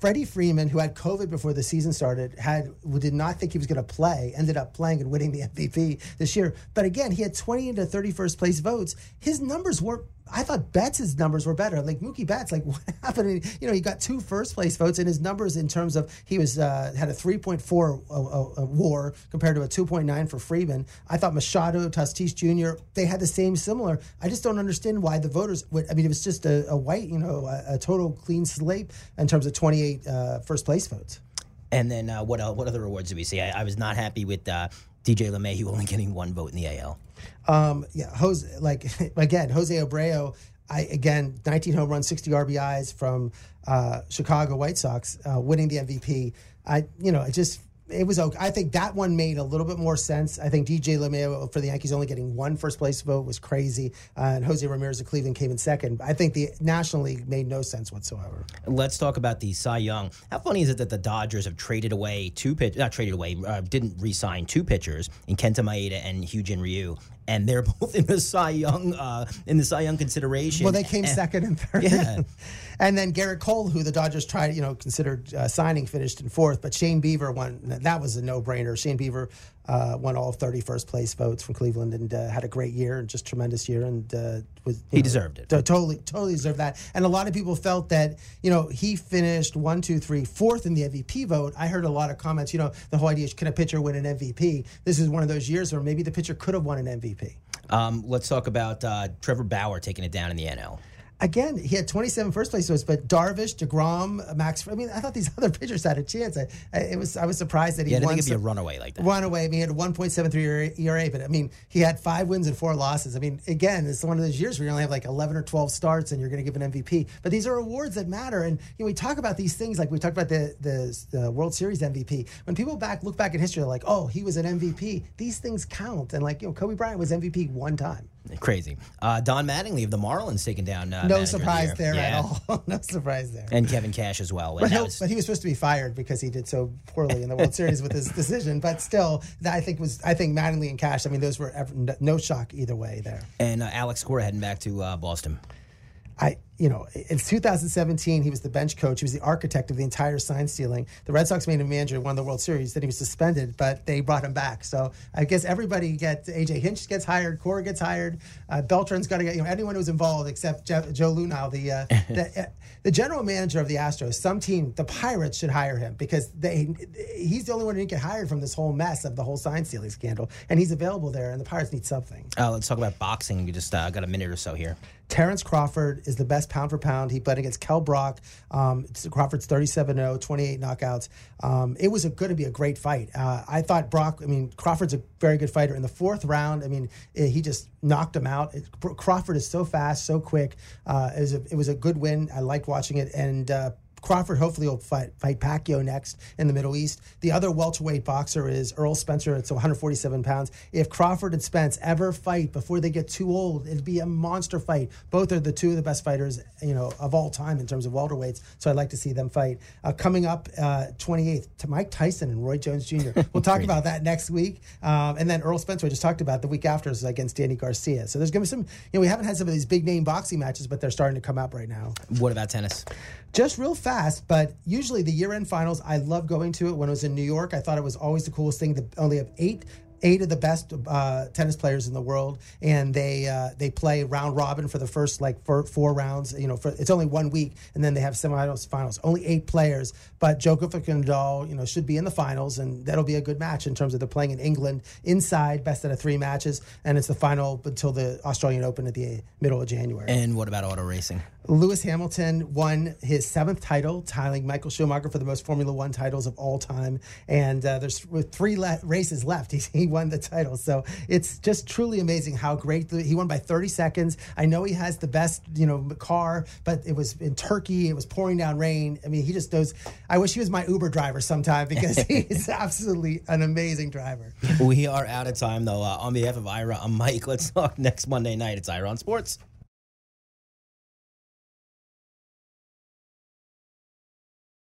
Freddie Freeman, who had COVID before the season started, had did not think he was going to play, ended up playing and winning the MVP this year. But again, he had 20 into 31st place votes. His numbers weren't I thought Betts' numbers were better. Like Mookie Betts, like what happened? You know, he got two first place votes, and his numbers in terms of he was uh, had a three point four uh, uh, WAR compared to a two point nine for Freeman. I thought Machado, Tatis Jr. they had the same similar. I just don't understand why the voters. Would, I mean, it was just a, a white, you know, a, a, total clean slate in terms of twenty eight uh, first place votes. And then uh, what? what other awards did we see? I, I was not happy with uh, DJ LeMahieu only getting one vote in the AL. Um, yeah, Jose, like again, Jose Abreu. I again, 19 home runs, 60 RBIs from uh, Chicago White Sox, uh, winning the MVP. I, you know, it just it was okay. I think that one made a little bit more sense. I think DJ LeMahieu for the Yankees only getting one first place vote was crazy, uh, and Jose Ramirez of Cleveland came in second. I think the National League made no sense whatsoever. Let's talk about the Cy Young. How funny is it that the Dodgers have traded away two pitch, not traded away, uh, didn't re-sign two pitchers in Kenta Maeda and Hyun-Jin Ryu, and they're both in the Cy Young uh, in the Cy Young consideration. Well, they came and, second and third. Yeah. and then Gerrit Cole, who the Dodgers tried, you know, considered uh, signing, finished in fourth. But Shane Bieber won. That was a no-brainer. Shane Bieber uh, won all 31st place votes from Cleveland and uh, had a great year and just tremendous year and uh, was he know, deserved it. totally, totally deserved that. And a lot of people felt that you know he finished one, two, three, fourth in the MVP vote. I heard a lot of comments. You know, the whole idea is can a pitcher win an MVP? This is one of those years where maybe the pitcher could have won an MVP. Um, let's talk about uh, Trevor Bauer taking it down in the NL again, he had 27 first place votes, but Darvish, Degrom, Max. I mean, I thought these other pitchers had a chance. I, I it was I was surprised that he yeah, I didn't think it'd be a runaway like that. Runaway. I mean, he had a 1.73 ERA, but I mean, he had five wins and four losses. I mean, again, it's one of those years where you only have like 11 or 12 starts and you're going to give an MVP. But these are awards that matter, and you know, we talk about these things like we talked about the, the, the World Series MVP. When people back look back in history, they're like, oh, he was an MVP. These things count, and like you know, Kobe Bryant was MVP one time. Crazy. Uh, Don Mattingly of the Marlins taken down. Uh, no surprise the there yeah. at all. no surprise there. And Kevin Cash as well. But, was... but, he was supposed to be fired because he did so poorly in the World Series with his decision. But still, I think was I think Mattingly and Cash. I mean, those were ever, no shock either way there. And uh, Alex Cora heading back to uh, Boston. I you know, in 2017, he was the bench coach. He was the architect of the entire sign stealing. The Red Sox made him manager, won the World Series. Then he was suspended, but they brought him back. So I guess everybody gets AJ Hinch gets hired, Cora gets hired, uh, Beltran's got to get you know anyone who's involved except Jeff, Joe Luhnow, the, uh, the, uh, the general manager of the Astros. Some team, the Pirates, should hire him because they he's the only one who didn't get hired from this whole mess of the whole sign stealing scandal, and he's available there. And the Pirates need something. Uh, let's talk about boxing. We just uh, got a minute or so here. Terrence Crawford is the best pound for pound. He played against Kell Brook. Um, Crawford's 37 0, 28 knockouts. Um, it was going to be a great fight. Uh, I thought Brock, I mean, Crawford's a very good fighter. In the fourth round, I mean, it, he just knocked him out. It, Crawford is so fast, so quick. Uh, it, was a, it was a good win. I liked watching it. And uh, Crawford hopefully will fight, fight Pacquiao next in the Middle East. The other welterweight boxer is Errol Spence. It's 147 pounds. If Crawford and Spence ever fight before they get too old, it'd be a monster fight. Both are the two of the best fighters, you know, of all time in terms of welterweights. So I'd like to see them fight. Uh, coming up uh, 28th to Mike Tyson and Roy Jones Jr. We'll talk about that next week. Um, and then Errol Spence, I just talked about the week after is against Danny Garcia. So there's going to be some, you know, we haven't had some of these big name boxing matches, but they're starting to come up right now. What about tennis? Just real fast, but usually the year end finals, I love going to it when it was in New York. I thought it was always the coolest thing to only have eight eight of the best uh, tennis players in the world, and they uh, they play round robin for the first like four, four rounds. You know, for, it's only one week, and then they have semifinals. Finals. Only eight players, but Djokovic and Nadal, you know, should be in the finals, and that'll be a good match in terms of they're playing in England inside, best out of three matches, and it's the final until the Australian Open at the middle of January. And what about auto racing? Lewis Hamilton won his seventh title, tiling Michael Schumacher for the most Formula One titles of all time. And uh, there's with three le- races left, he, he won the title. So it's just truly amazing how great the, he won by 30 seconds. I know he has the best, you know, car, but it was in Turkey. It was pouring down rain. I mean, he just knows. I wish he was my Uber driver sometime because he's absolutely an amazing driver. We are out of time though. Uh, on behalf of Ira, I'm Mike. Let's talk next Monday night. It's Ira on Sports.